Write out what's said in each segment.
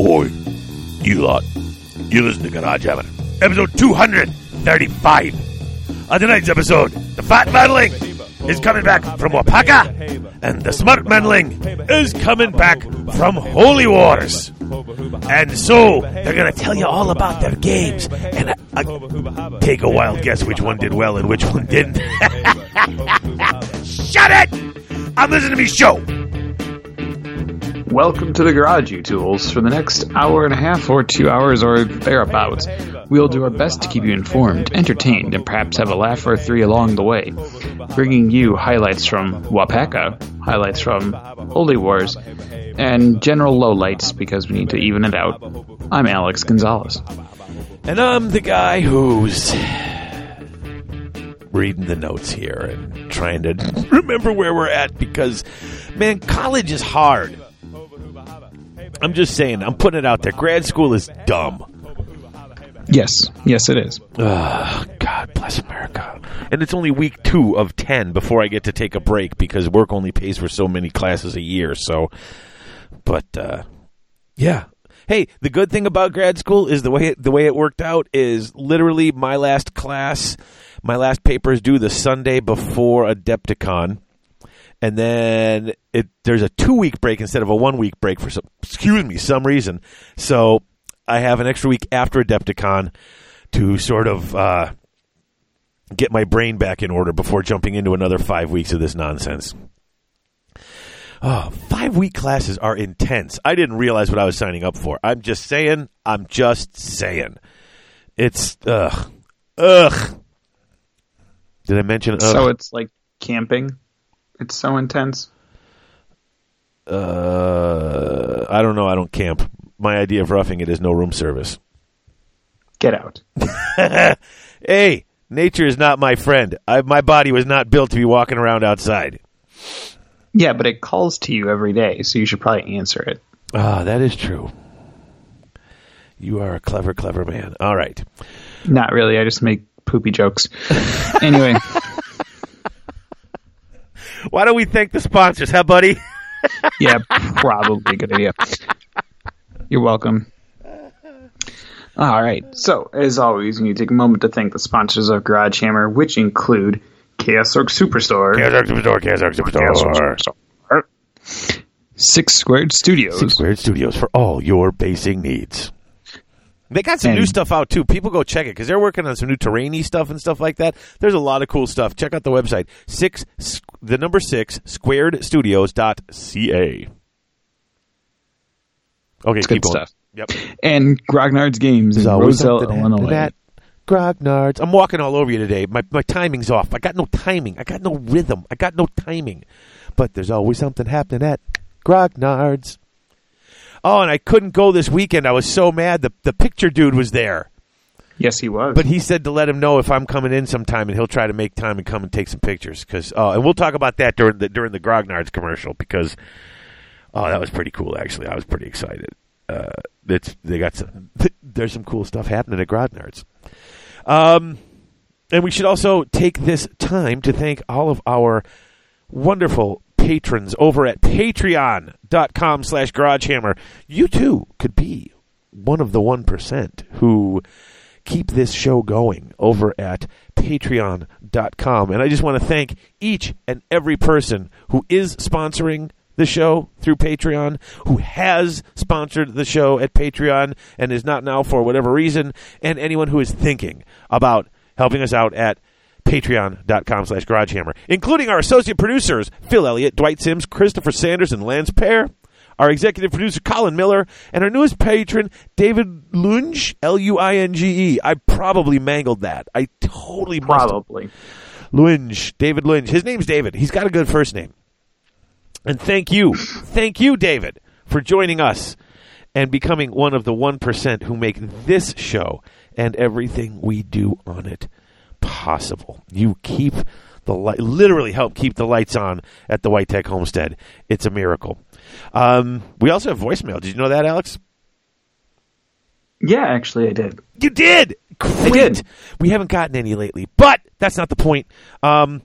Oi, you lot. You listen to Garage Hammer. Episode 235. On tonight's episode, the Fat Manling is coming back from Waupaca, and the Smart Manling is coming back from Holy Wars. And so, they're going to tell you all about their games, and I, I, take a wild guess which one did well and which one didn't. Shut it! I'm listening to me show. Welcome to the Garage You Tools. For the next hour and a half or two hours or thereabouts, we'll do our best to keep you informed, entertained, and perhaps have a laugh or three along the way. Bringing you highlights from Waupaca, highlights from Holy Wars, and general lowlights because we need to even it out. I'm Alex Gonzalez. And I'm the guy who's reading the notes here and trying to remember where we're at because, man, college is hard. I'm just saying, I'm putting it out there. Grad school is dumb. Yes, yes, it is. Oh, God bless America. And it's only week two of 10 before I get to take a break because work only pays for so many classes a year. So, but, uh, yeah. Hey, the good thing about grad school is the way it, the way it worked out is literally my last class, my last paper is due the Sunday before Adepticon and then it there's a two week break instead of a one week break for some excuse me some reason. So I have an extra week after Adepticon to sort of uh, get my brain back in order before jumping into another five weeks of this nonsense. Oh, five week classes are intense. I didn't realize what I was signing up for. I'm just saying. I'm just saying. It's ugh, ugh. Did I mention? Ugh? So it's like camping. It's so intense. Uh, I don't know. I don't camp. My idea of roughing it is no room service. Get out. hey, nature is not my friend. I, my body was not built to be walking around outside. Yeah, but it calls to you every day, so you should probably answer it. Ah, that is true. You are a clever, clever man. All right. Not really. I just make poopy jokes. anyway. Why don't we thank the sponsors, huh, buddy? yeah, probably a good idea. You're welcome. All right. So, as always, we need to take a moment to thank the sponsors of Garage Hammer, which include Chaos Orc Superstore, Chaos Orc Superstore, Chaos Orc Superstore, Six Squared Studios, Six Squared Studios for all your basic needs. They got some And- new stuff out too. People go check it because they're working on some new terrainy stuff and stuff like that. There's a lot of cool stuff. Check out the website six the number six squared studios.ca. Okay, keep good going. stuff. Yep. and Grognard's Games There's always Roselle, Illinois. at Grognard's. I'm walking all over you today. My my timing's off. I got no timing. I got no rhythm. I got no timing. But there's always something happening at Grognard's. Oh, and I couldn't go this weekend. I was so mad. The the picture dude was there. Yes, he was. But he said to let him know if I'm coming in sometime, and he'll try to make time and come and take some pictures. Because oh, and we'll talk about that during the during the Grognard's commercial because oh, that was pretty cool. Actually, I was pretty excited. Uh, it's they got some. There's some cool stuff happening at Grognard's. Um, and we should also take this time to thank all of our wonderful patrons over at patreon.com slash garagehammer. You too could be one of the 1% who keep this show going over at patreon.com. And I just want to thank each and every person who is sponsoring the show through Patreon, who has sponsored the show at Patreon and is not now for whatever reason, and anyone who is thinking about helping us out at patreon.com slash garagehammer, including our associate producers, Phil Elliott, Dwight Sims, Christopher Sanders, and Lance Pear, our executive producer, Colin Miller, and our newest patron, David Lunge, L-U-I-N-G-E. I probably mangled that. I totally probably. Lunge, David Lunge. His name's David. He's got a good first name. And thank you, thank you, David, for joining us and becoming one of the 1% who make this show and everything we do on it possible. You keep the light, literally help keep the lights on at the White Tech Homestead. It's a miracle. Um, we also have voicemail. Did you know that, Alex? Yeah, actually, I did. You did. Great. did. We haven't gotten any lately, but that's not the point. Um,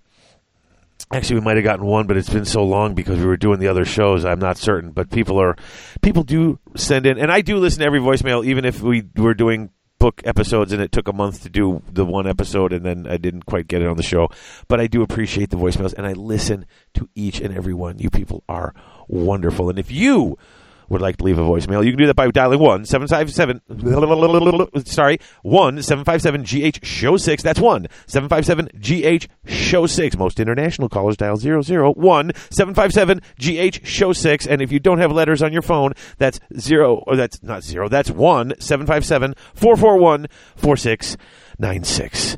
Actually, we might have gotten one, but it's been so long because we were doing the other shows. I'm not certain, but people are people do send in, and I do listen to every voicemail, even if we were doing book episodes and it took a month to do the one episode, and then I didn't quite get it on the show. But I do appreciate the voicemails, and I listen to each and every one. You people are wonderful, and if you would like to leave a voicemail, you can do that by dialing one seven five seven. Sorry, one seven five seven GH Show six. That's one seven five seven GH Show six. Most international callers dial zero zero one seven five seven GH Show six. And if you don't have letters on your phone, that's zero. Or that's not zero. That's one seven five seven four four one four six nine six.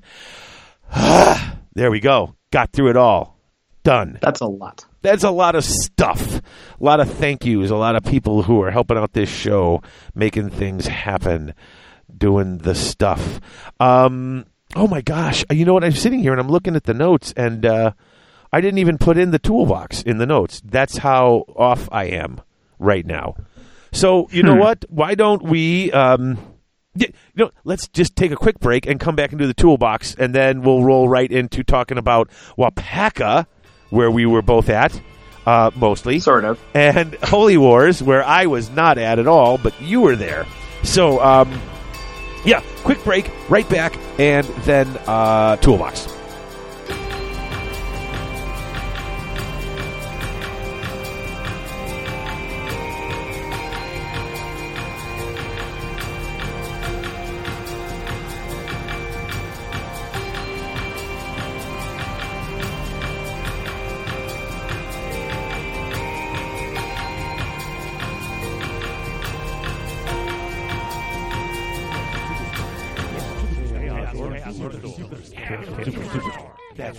There we go. Got through it all. Done That's a lot. That's a lot of stuff. A lot of thank yous. A lot of people who are helping out this show, making things happen, doing the stuff. Um, oh my gosh! You know what? I'm sitting here and I'm looking at the notes, and uh, I didn't even put in the toolbox in the notes. That's how off I am right now. So you know what? Why don't we? Um, you know, let's just take a quick break and come back and do the toolbox, and then we'll roll right into talking about Waupaca, where we were both at, uh, mostly, Sort of. and Holy Wars, where I was not at at all, but you were there. So, um, yeah, quick break, right back, and then uh, toolbox.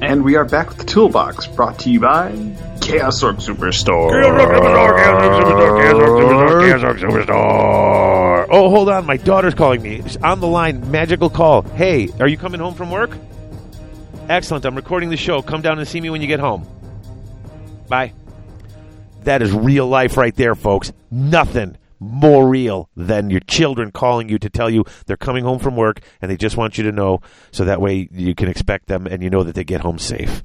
And we are back with the toolbox, brought to you by Chaos Orc Superstore. Oh, hold on. My daughter's calling me. She's on the line. Magical call. Hey, are you coming home from work? Excellent. I'm recording the show. Come down and see me when you get home. Bye. That is real life right there, folks. Nothing more real than your children calling you to tell you they're coming home from work and they just want you to know so that way you can expect them and you know that they get home safe.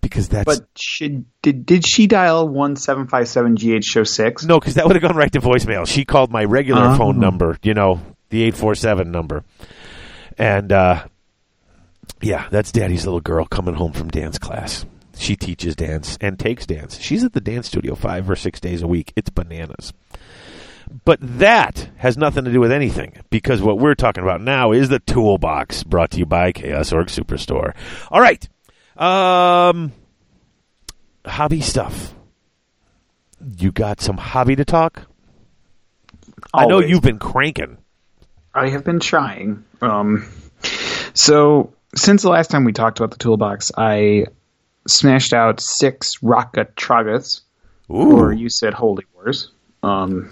Because that's But should, did did she dial one seven five seven GH show six? No, because that would have gone right to voicemail. She called my regular Oh. phone number, you know, the 847 number. And, uh, yeah, that's Daddy's little girl coming home from dance class. She teaches dance and takes dance. She's at the dance studio five or six days a week. It's bananas. But that has nothing to do with anything because what we're talking about now is the toolbox brought to you by Chaos Orc Superstore. All right. Um, hobby stuff. You got some hobby to talk? I know you've been cranking. I have been trying. Um, so since the last time we talked about the toolbox, I smashed out six Rockgut Troggoths, or you said Holy Wars. Um,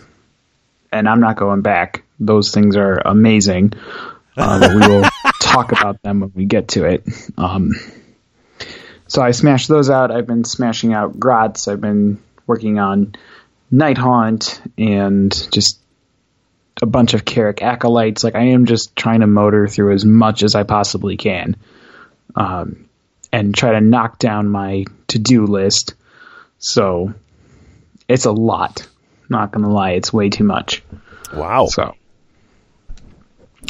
and I'm not going back. Those things are amazing. Uh, we will talk about them when we get to it. Um, so I smashed those out. I've been smashing out Grots. I've been working on Nighthaunt and just a bunch of Kairic Acolytes. Like I am just trying to motor through as much as I possibly can, um, and try to knock down my to do list. So it's a lot. Not gonna lie, it's way too much. Wow. So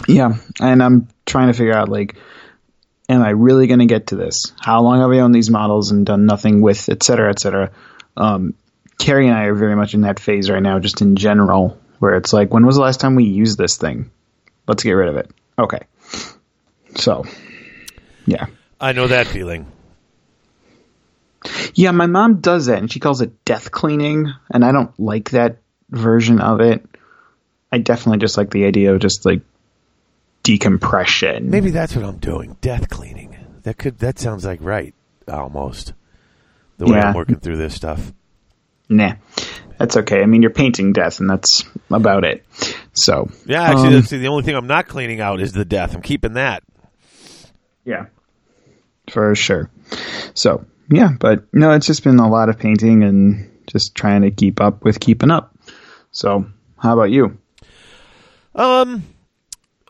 yeah, and I'm trying to figure out like, am I really gonna get to this? How long have I owned these models and done nothing with, et cetera, et cetera? Um, Carrie and I are very much in that phase right now, just in general, where it's like, when was the last time we used this thing? Let's get rid of it. Okay. So, yeah. I know that feeling. Yeah, my mom does that, and she calls it death cleaning, and I don't like that version of it. I definitely just like the idea of just like decompression. Maybe that's what I'm doing. Death cleaning. That could. That sounds like right. Almost. The way Yeah. I'm working through this stuff. Nah, that's okay. I mean, you're painting death, and that's about it. So Yeah, actually, um, the only thing I'm not cleaning out is the death. I'm keeping that. Yeah. For sure. So, yeah, but no, it's just been a lot of painting and just trying to keep up with keeping up. So, how about you? Um,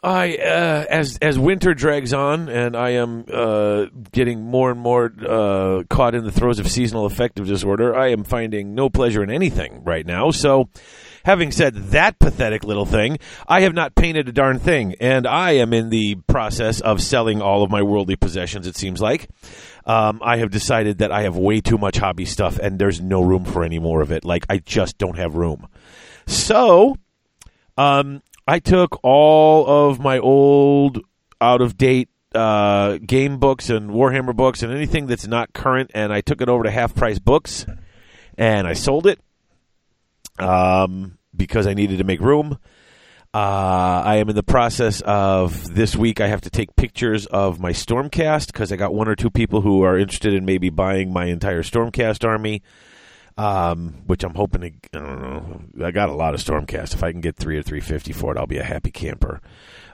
I uh, as as winter drags on, and I am uh, getting more and more uh, caught in the throes of seasonal affective disorder. I am finding no pleasure in anything right now. So, having said that pathetic little thing, I have not painted a darn thing, and I am in the process of selling all of my worldly possessions. It seems like. Um, I have decided that I have way too much hobby stuff, and there's no room for any more of it. Like I just don't have room. So, um, I took all of my old, out of date uh, game books and Warhammer books and anything that's not current, and I took it over to Half Price Books, and I sold it um, because I needed to make room. Uh, I am in the process of this week. I have to take pictures of my Stormcast because I got one or two people who are interested in maybe buying my entire Stormcast army um, which I'm hoping to. I don't know. I got a lot of Stormcast. If I can get three or three fifty for it, I'll be a happy camper.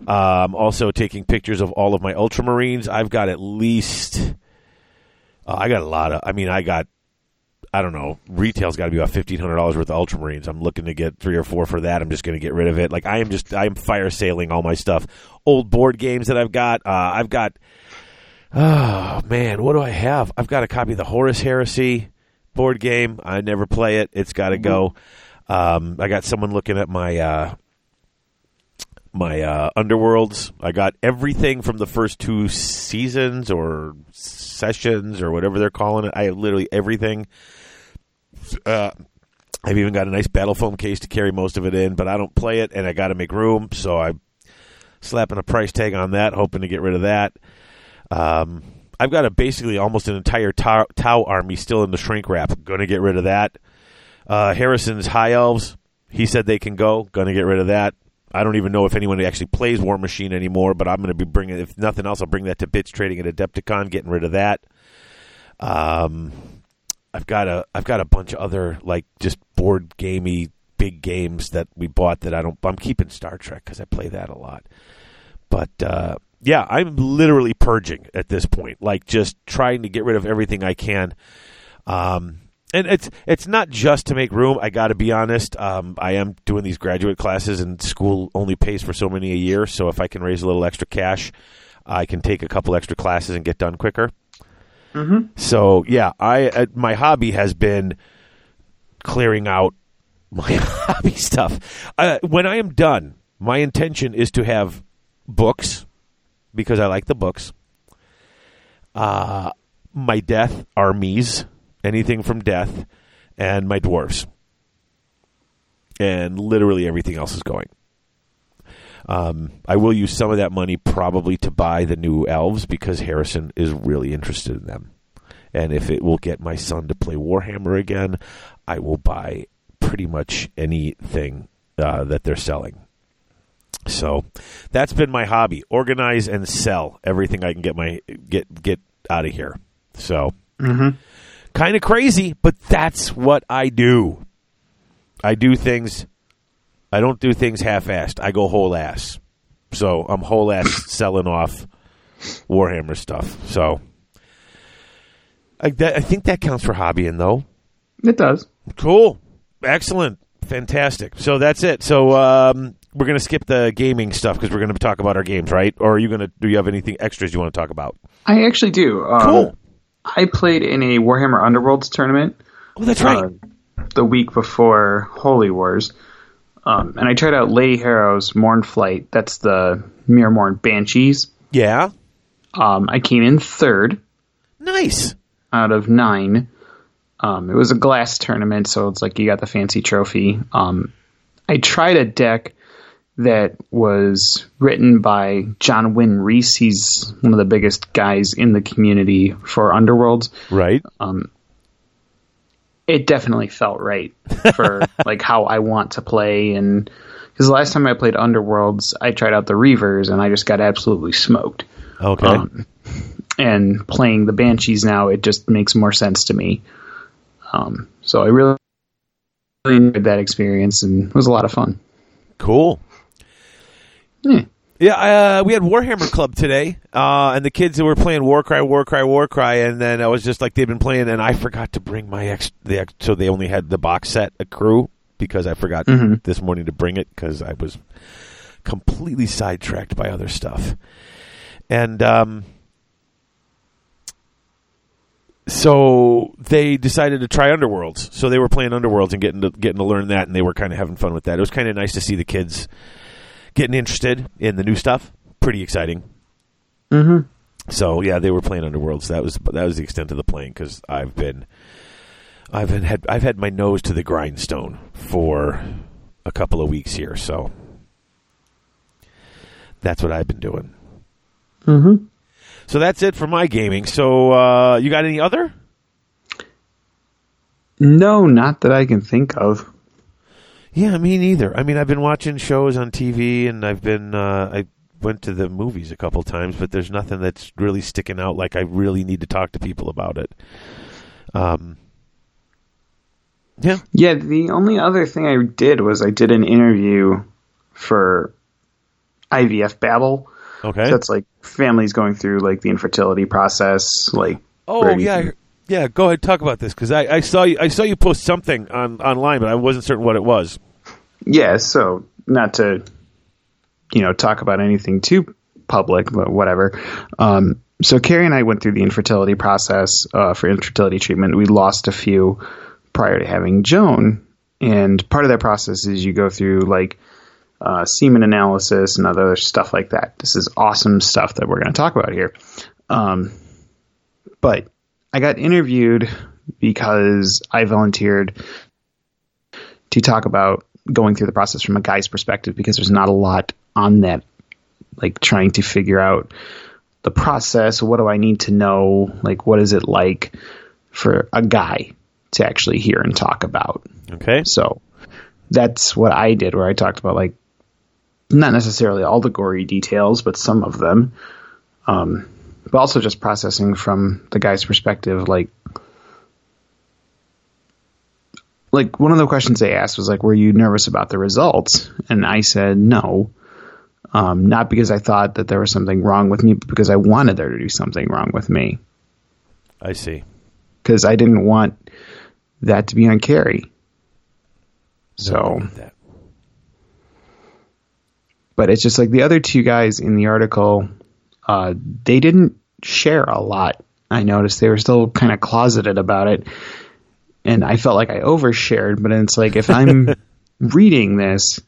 Um, also taking pictures of all of my Ultramarines. I've got at least. Uh, I got a lot of. I mean, I got. I don't know. Retail's got to be about fifteen hundred dollars worth of Ultramarines. I'm looking to get three or four for that. I'm just going to get rid of it. Like I am just. I am fire sailing all my stuff. Old board games that I've got. Uh, I've got. Oh man, what do I have? I've got a copy of the Horus Heresy board game. I never play it. It's got to go. Um, I got someone looking at my uh, my uh, Underworlds. I got everything from the first two seasons or sessions or whatever they're calling it. I have literally everything. Uh, I've even got a nice battle foam case to carry most of it in, but I don't play it, and I got to make room, so I'm slapping a price tag on that, hoping to get rid of that. Um, I've got a basically almost an entire Tau, Tau army still in the shrink wrap. Going to get rid of that. Uh, Harrison's High Elves. He said they can go. Going to get rid of that. I don't even know if anyone actually plays Warmachine anymore, but I'm going to be bringing. If nothing else, I'll bring that to Bits Trading at Adepticon. Getting rid of that. Um, I've got a I've got a bunch of other like just board gamey big games that we bought that I don't. I'm keeping Star Trek because I play that a lot. But uh, yeah, I'm literally purging at this point, like just trying to get rid of everything I can. Um, and it's it's not just to make room. I got to be honest. Um, I am doing these graduate classes, and school only pays for so many a year. So if I can raise a little extra cash, I can take a couple extra classes and get done quicker. So yeah, I uh, my hobby has been clearing out my hobby stuff. Uh, when I am done, my intention is to have books because I like the books. Uh, my death armies, anything from death, and my dwarves, and literally everything else is going. Um, I will use some of that money probably to buy the new elves because Harrison is really interested in them. And if it will get my son to play Warhammer again, I will buy pretty much anything uh, that they're selling. So that's been my hobby: organize and sell everything I can get my get get out of here. So kind of crazy, but that's what I do. I do things. I don't do things half-assed. I go whole ass. So I'm whole ass selling off Warhammer stuff. So I, that, I think that counts for hobbying, though. It does. Cool. Excellent. Fantastic. So that's it. So um, we're going to skip the gaming stuff because we're going to talk about our games, right? Or are you going to? Do you have anything extras you want to talk about? I actually do. Um, Cool. I played in a Warhammer Underworlds tournament Oh, that's right. uh, the week before Holy Wars. Um, and I tried out Lady Harrow's Mournflight. That's the Mirror Myrmourn Banshees. yeah. Um, I came in third Nice. out of nine. Um, it was a glass tournament, so it's like you got the fancy trophy. Um, I tried a deck that was written by John Wynn Reese. He's one of the biggest guys in the community for Underworlds. Right. It definitely felt right for like how I want to play and because the last time I played Underworlds, I tried out the Reavers and I just got absolutely smoked. Okay. Um, and playing the Banshees now, it just makes more sense to me. Um, so I really, really enjoyed that experience and it was a lot of fun. cool. Yeah. Yeah, uh, we had Warhammer Club today, uh, and the kids were playing Warcry, Warcry, Warcry, and then I was just like they've been playing, and I forgot to bring my ex, the ex, so they only had the box set, a crew, because I forgot Mhm. this morning to bring it because I was completely sidetracked by other stuff, and um, so they decided to try Underworlds. So they were playing Underworlds and getting to getting to learn that, and they were kind of having fun with that. It was kind of nice to see the kids getting interested in the new stuff. Pretty exciting. Mm-hmm. So yeah, they were playing Underworlds. That was that was the extent of the playing because I've been, I've been had I've had my nose to the grindstone for a couple of weeks here. So that's what I've been doing. Mm-hmm. So that's it for my gaming. So uh, you got any other? No, not that I can think of. Yeah, me neither. I mean, I've been watching shows on TV, and I've been uh, I went to the movies a couple times, but there's nothing that's really sticking out. Like I really need to talk to people about it. Um, yeah, Yeah, the only other thing I did was I did an interview for IVF Babble. okay. So that's like families going through like the infertility process, like oh yeah, can- yeah. Go ahead, talk about this because I, I saw you I saw you post something on online, but I wasn't certain what it was. Yeah. So not to you know talk about anything too public, but whatever. Um, so Carrie and I went through the infertility process uh, for infertility treatment. We lost a few prior to having Joan, and part of that process is you go through like uh, semen analysis and other stuff like that. This is awesome stuff that we're going to talk about here. Um, but I got interviewed because I volunteered to talk about going through the process from a guy's perspective because there's not a lot on that, like trying to figure out the process. What do I need to know? Like, what is it like for a guy to actually hear and talk about? Okay, So that's what I did, where I talked about like not necessarily all the gory details, but some of them. Um, but also just processing from the guy's perspective, like like one of the questions they asked was like, "Were you nervous about the results?" And I said no, um, not because I thought that there was something wrong with me, but because I wanted there to be something wrong with me, I see. because I didn't want that to be on Carrie. So but it's just like the other two guys in the article, uh, they didn't share a lot. I noticed they were still kind of closeted about it, and I felt like I overshared. But it's like if I'm reading this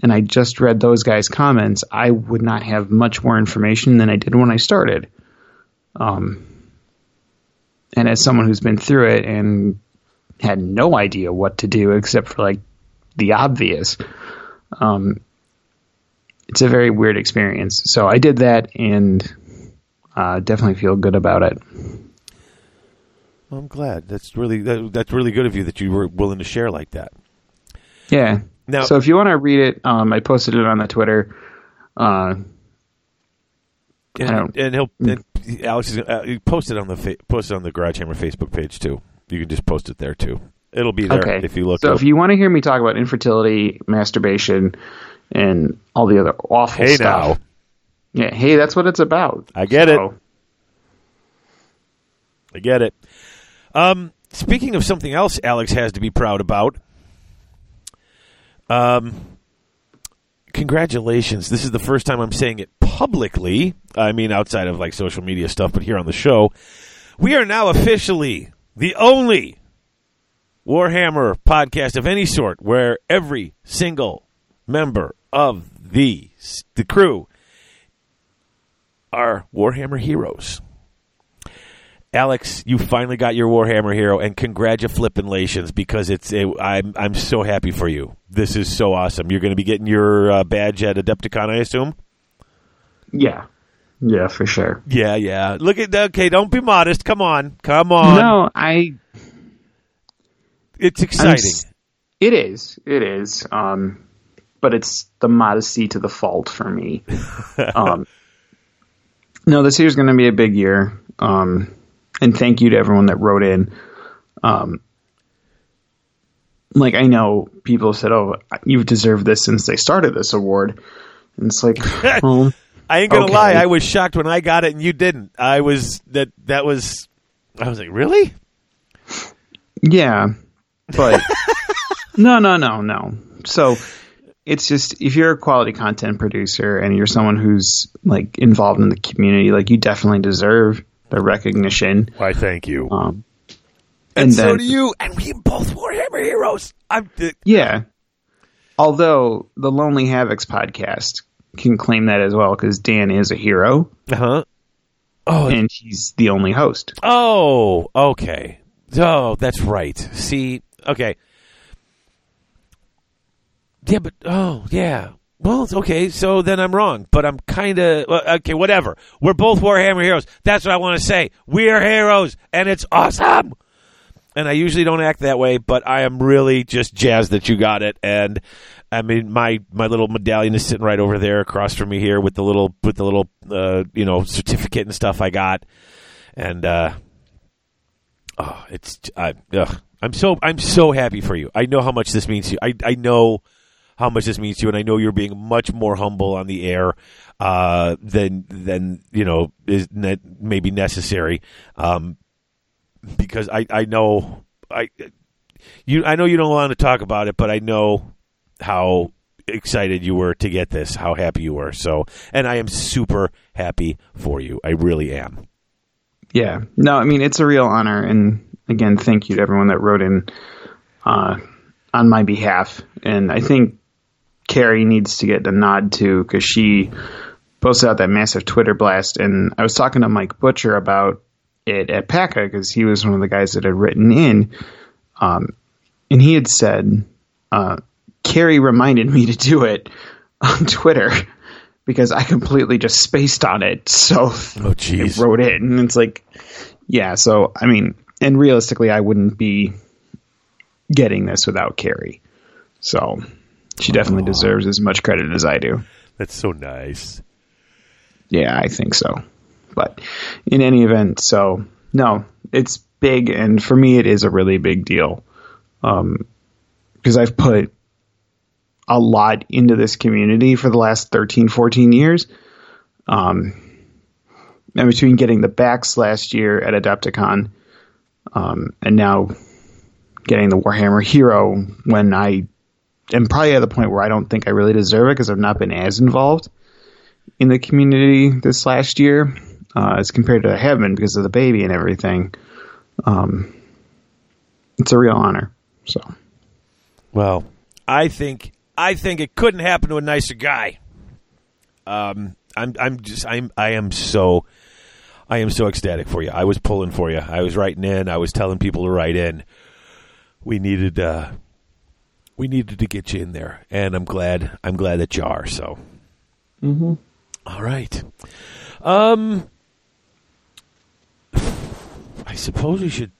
and I just read those guys' comments, I would not have much more information than I did when I started. Um, and as someone who's been through it and had no idea what to do except for like the obvious, um, it's a very weird experience. So I did that and uh, definitely feel good about it. Well, I'm glad. That's really that, that's really good of you that you were willing to share like that. Yeah. Now- so if you want to read it, um, I posted it on the Twitter. Uh, And, and he'll and Alex is uh, he posted on the fa- posted on the Garage Hammer Facebook page too. You can just post it there too. It'll be there okay. if you look. so up. if you want to hear me talk about infertility, masturbation, and all the other awful hey stuff, now, yeah, hey, that's what it's about. I get it. I get it. Um, speaking of something else, Alex has to be proud about. Um, congratulations! This is the first time I'm saying it publicly. I mean, outside of like social media stuff, but here on the show, we are now officially the only Warhammer podcast of any sort where every single member of the the crew are Warhammer heroes. Alex, you finally got your Warhammer hero, and congratulations because it's. A, I'm I'm so happy for you. This is so awesome. You're going to be getting your uh, badge at Adepticon, I assume. yeah, yeah, for sure. Yeah, yeah. Look at okay. Don't be modest. Come on, come on. No, I it's I'm exciting. It is. It is. Um, but it's the modesty to the fault for me. um, no, this year's going to be a big year. Um, and thank you to everyone that wrote in. Um, like I know people said, "Oh, you've deserved this since they started this award," and it's like, well, I ain't gonna Okay. lie. I was shocked when I got it and you didn't. I was that that was. I was like, really? Yeah, but no, no, no, no. So it's just if you're a quality content producer and you're someone who's like involved in the community, like you definitely deserve the recognition. Why? Thank you. Um, and and so do you. And we both Warhammer heroes. I'm. Uh, yeah. Although the Lonely Havocs podcast can claim that as well because Dan is a hero Uh huh. Oh. and he's the only host. Oh. Okay. Oh, that's right. See. Okay. Yeah, but oh yeah. Well, okay. So then I'm wrong, but I'm kind of okay. Whatever. We're both Warhammer heroes. That's what I want to say. We are heroes, and it's awesome. And I usually don't act that way, but I am really just jazzed that you got it. And I mean, my my little medallion is sitting right over there across from me here with the little with the little uh, you know certificate and stuff I got. And uh, oh, it's I, ugh. I'm so I'm so happy for you. I know how much this means to you. I I know how much this means to you, and I know you're being much more humble on the air uh, than than you know is ne- maybe necessary. Um, because I I know I you I know you don't want to talk about it, but I know how excited you were to get this, how happy you were. So, and I am super happy for you. I really am. Yeah. No, I mean it's a real honor, and again, thank you to everyone that wrote in uh, on my behalf. And I think Carrie needs to get a nod too because she posted out that massive Twitter blast. And I was talking to Mike Butcher about it at PACA because he was one of the guys that had written in, um, and he had said uh, Carrie reminded me to do it on Twitter. Because I completely just spaced on it, so Oh, jeez. wrote it, and it's like, yeah. So I mean, and realistically, I wouldn't be getting this without Carrie. So she definitely deserves as much credit as I do. That's so nice. Yeah, I think so. But in any event, so no, it's big, and for me, it is a really big deal. Um, because I've put a lot into this community for the last 13, 14 years. Um, and between getting the backs last year at Adepticon, um, and now getting the Warhammer Hero when I am probably at the point where I don't think I really deserve it because I've not been as involved in the community this last year uh, as compared to I have been because of the baby and everything. Um, it's a real honor. So Well, I think I think it couldn't happen to a nicer guy. Um, I'm I'm just I'm I am so I am so ecstatic for you. I was pulling for you. I was writing in. I was telling people to write in. We needed uh, we needed to get you in there, and I'm glad I'm glad that you are. So, All right. Um, I suppose we should.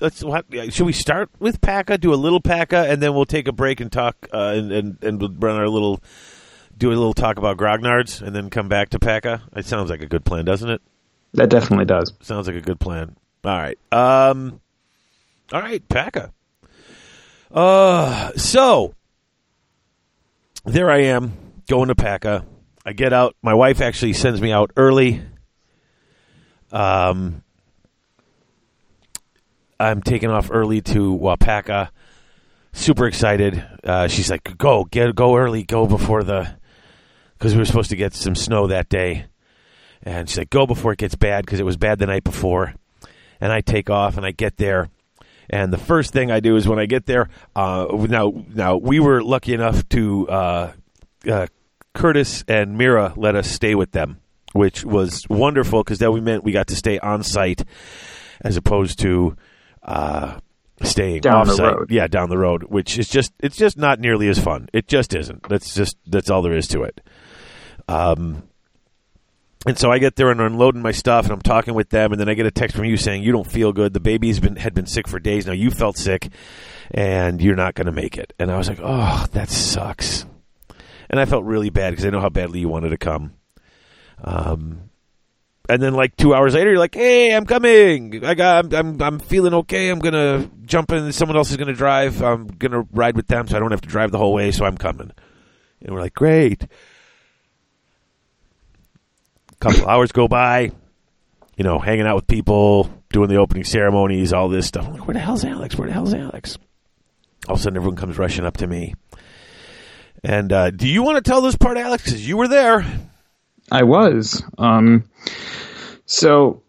Let's. What, should we start with Paca? Do a little Paca, and then we'll take a break and talk, uh, and and and we'll run our little, do a little talk about Grognards, and then come back to Paca. It sounds like a good plan, doesn't it? that definitely does. Sounds like a good plan. All right. Um. All right, Paca. Uh. So there I am going to Paca. I get out. My wife actually sends me out early. Um. I'm taking off early to Waupaca. Super excited. Uh, she's like, "Go, get, go early, go before the," because we were supposed to get some snow that day. And she's like, "Go before it gets bad," because it was bad the night before. And I take off, and I get there, and the first thing I do is when I get there. Uh, now, now we were lucky enough to uh, uh, Curtis and Mira let us stay with them, which was wonderful because that we meant we got to stay on site as opposed to uh, staying Down off the road. Yeah, down the road, which is just it's just not nearly as fun. It just isn't. That's just that's all there is to it. Um, And so I get there and unloading my stuff and I'm talking with them and then I get a text from you saying you don't feel good. The baby's been had been sick for days now. You felt sick and you're not going to make it. And I was like, "Oh, that sucks." And I felt really bad because I know how badly you wanted to come. Um and then like 2 hours later you're like, "Hey, I'm coming. I got I'm I'm, I'm feeling okay. I'm going to jump in someone else is going to drive. I'm going to ride with them so I don't have to drive the whole way, so I'm coming." And we're like, "Great." Couple hours go by, you know, hanging out with people, doing the opening ceremonies, all this stuff. I'm like, where the hell's Alex? Where the hell's Alex? All of a sudden, everyone comes rushing up to me. And uh, do you want to tell this part, Alex? Because you were there. I was. Um, so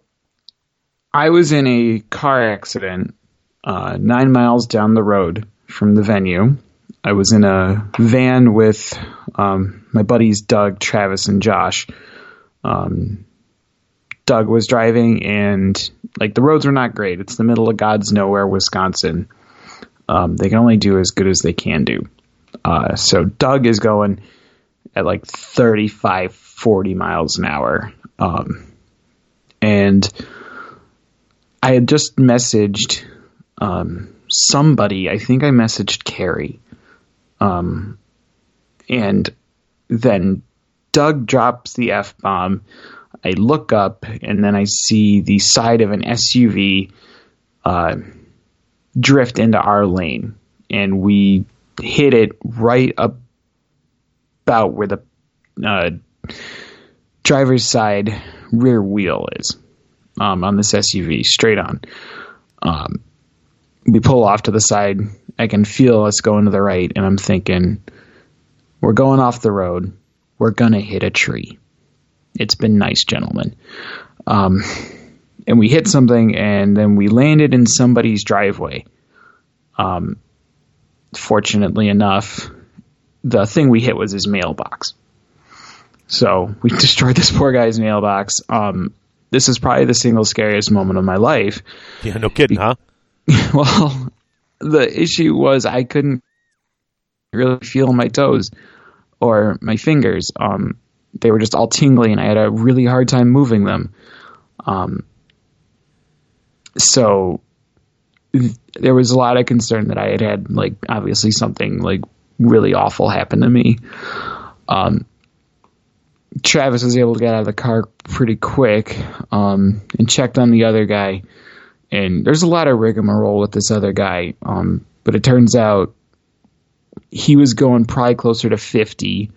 I was in a car accident uh, nine miles down the road from the venue. I was in a van with um, my buddies Doug, Travis, and Josh um, Doug was driving, and like the roads are not great. It's the middle of God's nowhere, Wisconsin. Um, they can only do as good as they can do. Uh, so Doug is going at like 35, 40 miles an hour. Um, and I had just messaged um, somebody. I think I messaged Carrie. Um, and then Doug drops the F bomb. I look up and then I see the side of an SUV uh, drift into our lane. And we hit it right about where the uh, driver's side rear wheel is um, on this SUV, straight on. Um, we pull off to the side. I can feel us going to the right, and I'm thinking, we're going off the road we're going to hit a tree. It's been nice, gentlemen. Um, and we hit something, and then we landed in somebody's driveway. Um, fortunately enough, the thing we hit was his mailbox. So we destroyed this poor guy's mailbox. Um, this is probably the single scariest moment of my life. Yeah, no kidding, huh? well, the issue was I couldn't really feel my toes or my fingers. Um, they were just all tingly, and I had a really hard time moving them. Um, so there was a lot of concern that I had had, like obviously something like really awful happened to me. Um, Travis was able to get out of the car pretty quick um, and checked on the other guy. And there's a lot of rigmarole with this other guy, um, but it turns out he was going probably closer to 50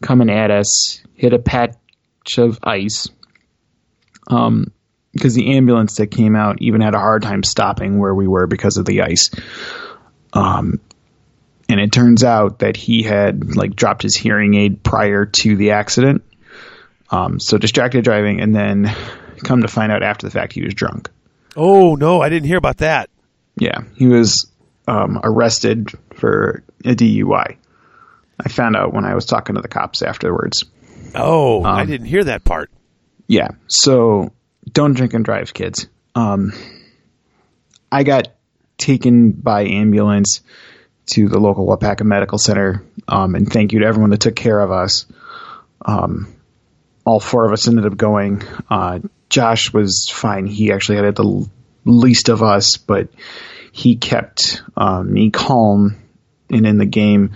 coming at us, hit a patch of ice. Um, because the ambulance that came out even had a hard time stopping where we were because of the ice. Um, and it turns out that he had like dropped his hearing aid prior to the accident. Um, so distracted driving, and then come to find out after the fact he was drunk. Oh no, I didn't hear about that. Yeah, he was um, arrested for a DUI. I found out when I was talking to the cops afterwards. Oh, um, I didn't hear that part. Yeah. So don't drink and drive, kids. Um, I got taken by ambulance to the local Waupaca Medical Center, um, and thank you to everyone that took care of us. Um, all four of us ended up going. Uh, Josh was fine. He actually had the least of us, but he kept um, me calm and in the game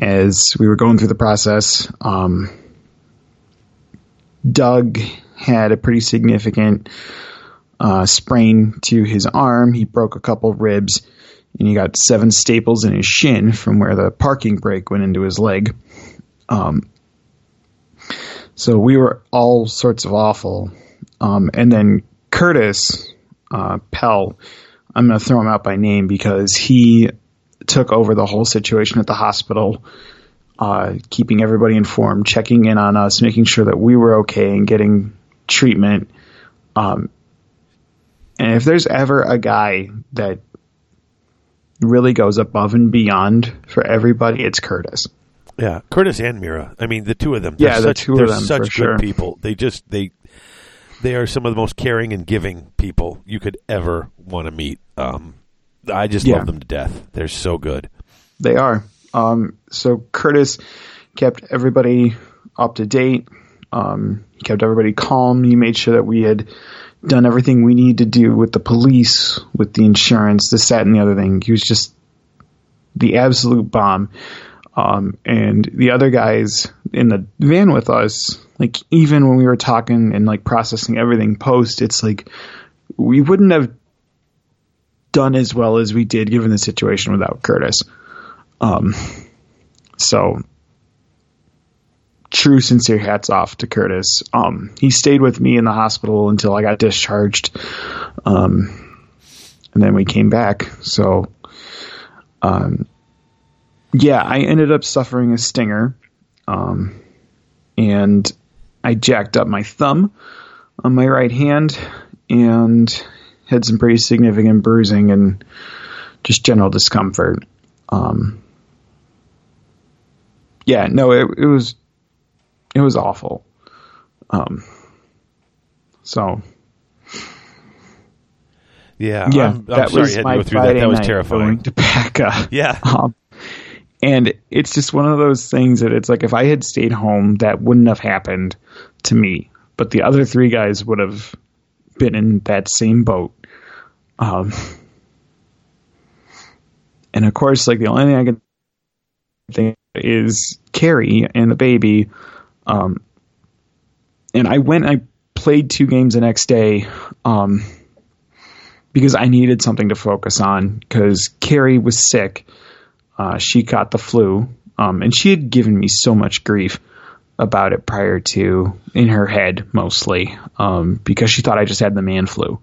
as we were going through the process. Um, Doug had a pretty significant uh, sprain to his arm. He broke a couple ribs and he got seven staples in his shin from where the parking brake went into his leg. Um, so we were all sorts of awful. Um, and then Curtis uh, Pell, I'm going to throw him out by name because he took over the whole situation at the hospital, uh, keeping everybody informed, checking in on us, making sure that we were okay and getting treatment. Um, and if there's ever a guy that really goes above and beyond for everybody, it's Curtis. Yeah, Curtis and Mira. I mean, the two of them. Yeah, the such, two of them are such good sure. people. They just they they are some of the most caring and giving people you could ever want to meet. Um, I just Yeah. love them to death. They're so good. They are. Um, so Curtis kept everybody up to date. Um, he kept everybody calm. He made sure that we had done everything we need to do with the police, with the insurance, this, that, and the other thing. He was just the absolute bomb. Um, and the other guys in the van with us, like even when we were talking and like processing everything post, it's like we wouldn't have done as well as we did given the situation without Curtis. Um, so true sincere hats off to Curtis. Um, he stayed with me in the hospital until I got discharged. Um, and then we came back. So, um, yeah, I ended up suffering a stinger. Um, and I jacked up my thumb on my right hand and had some pretty significant bruising and just general discomfort. Um, yeah, no, it, it was it was awful. Um, so Yeah, yeah, I'm, I'm that sorry was you had to my go through Friday that. That was night terrifying. To. Yeah. Um, and it's just one of those things that it's like if I had stayed home, that wouldn't have happened to me. But the other three guys would have been in that same boat. Um, and of course, like the only thing I can think is Carrie and the baby. Um, and I went, I played two games the next day. Um, because I needed something to focus on because Carrie was sick. Uh, she got the flu, um, and she had given me so much grief about it prior to in her head mostly um, because she thought I just had the man flu,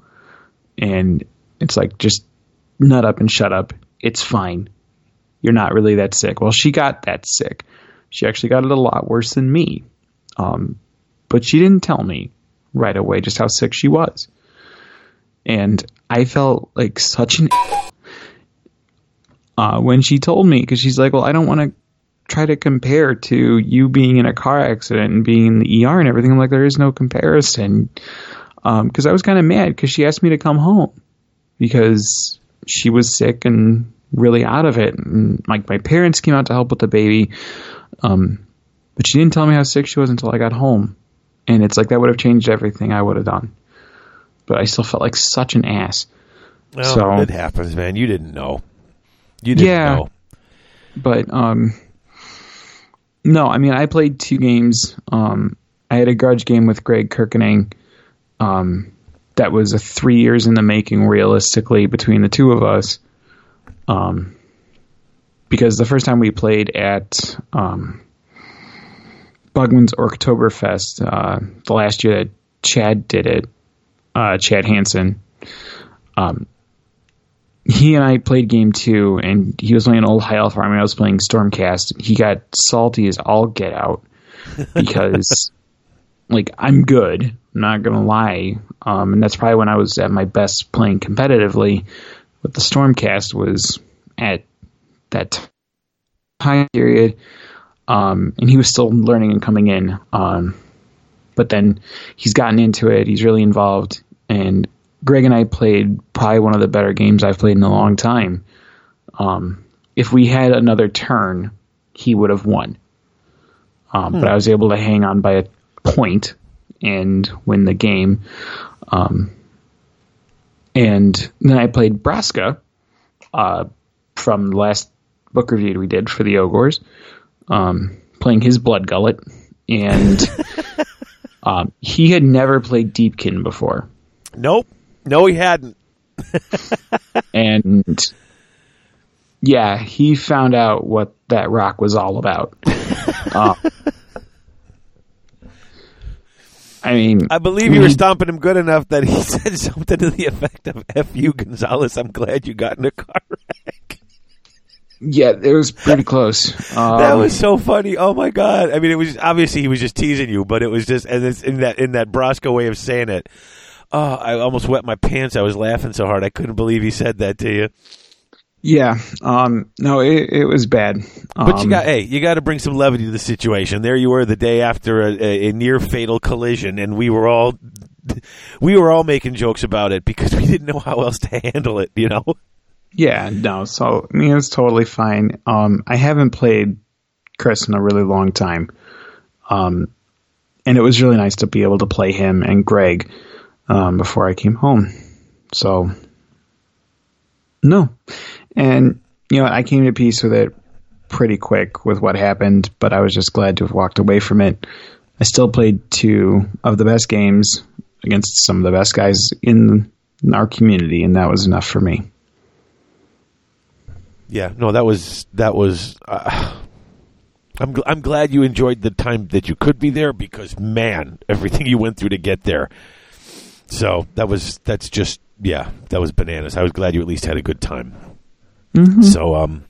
and it's like just nut up and shut up. It's fine. You're not really that sick. Well, she got that sick. She actually got it a lot worse than me, um, but she didn't tell me right away just how sick she was and I felt like such an uh, when she told me because she's like, "Well, I don't want to try to compare to you being in a car accident and being in the ER and everything." I'm like, "There is no comparison," because I was kind of mad because she asked me to come home because she was sick and really out of it, and like my parents came out to help with the baby, um, but she didn't tell me how sick she was until I got home, and it's like that would have changed everything I would have done but I still felt like such an ass. Well, So- it happens, man. You didn't know. You didn't Yeah. know. But um, no, I mean I played two games. Um, I had a grudge game with Greg Kirkening. Um, that was a three years in the making, realistically, between the two of us. Um, because the first time we played at um, Bugman's Oktoberfest, uh, the last year that Chad did it, uh, Chad Hansen, um, he and I played game two, and he was playing an Old High Elf Army. I was playing Stormcast. He got salty as all get out because, like, I'm good. I'm not gonna lie, um, and that's probably when I was at my best playing competitively. But the Stormcast was at that time period, um, and he was still learning and coming in. Um, but then he's gotten into it. He's really involved, and Greg and I played probably one of the better games I've played in a long time. Um, if we had another turn, he would have won. Um, But I was able to hang on by a point and win the game. Um, and then I played Braska uh, from the last book review we did for the Ogres, um, playing his Bloodgullet. And um, he had never played Deepkin before. Nope. No, he hadn't. and yeah, he found out what that rock was all about. Uh, I mean, I believe you were stomping him good enough that he said something to the effect of "F you, Gonzalez." I'm glad you got in a car wreck. yeah, it was pretty close. Um, That was so funny. Oh my god! I mean, it was obviously he was just teasing you, but it was just and it's in that in that Brosco way of saying it. Oh, I almost wet my pants. I was laughing so hard I couldn't believe he said that to you. yeah. Um, no, it, it was bad. But you Um, got hey, you got to bring some levity to the situation. There you were the day after a, a, a near fatal collision, and we were all we were all making jokes about it because we didn't know how else to handle it. You know. Yeah, no. So I mean, it was totally fine. Um, I haven't played Chris in a really long time. Um, and it was really nice to be able to play him and Greg um, before I came home. So, no, and you know I came to peace with it pretty quick with what happened, but I was just glad to have walked away from it. I still played two of the best games against some of the best guys in our community, and that was enough for me. Yeah, no, that was that was. Uh, I'm I'm glad you enjoyed the time that you could be there because man, everything you went through to get there. So that was that's just yeah, that was bananas. I was glad you at least had a good time. Mm-hmm. So um,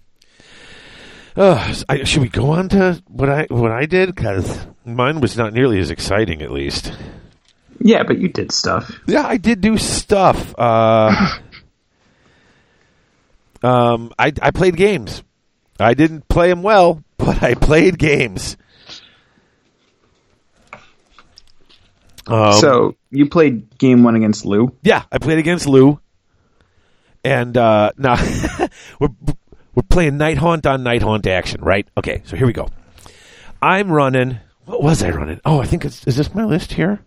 uh, I, should we go on to what I what I did? Because mine was not nearly as exciting, at least. Yeah, but you did stuff. Yeah, I did do stuff. Uh, um, I I played games. I didn't play them well, but I played games. Um, so you played game one against Lou. yeah, I played against Lou, and uh, now we're we're playing Nighthaunt on Nighthaunt action, right? Okay, so here we go. I'm running. What was I running? Oh, I think it's is this my list here?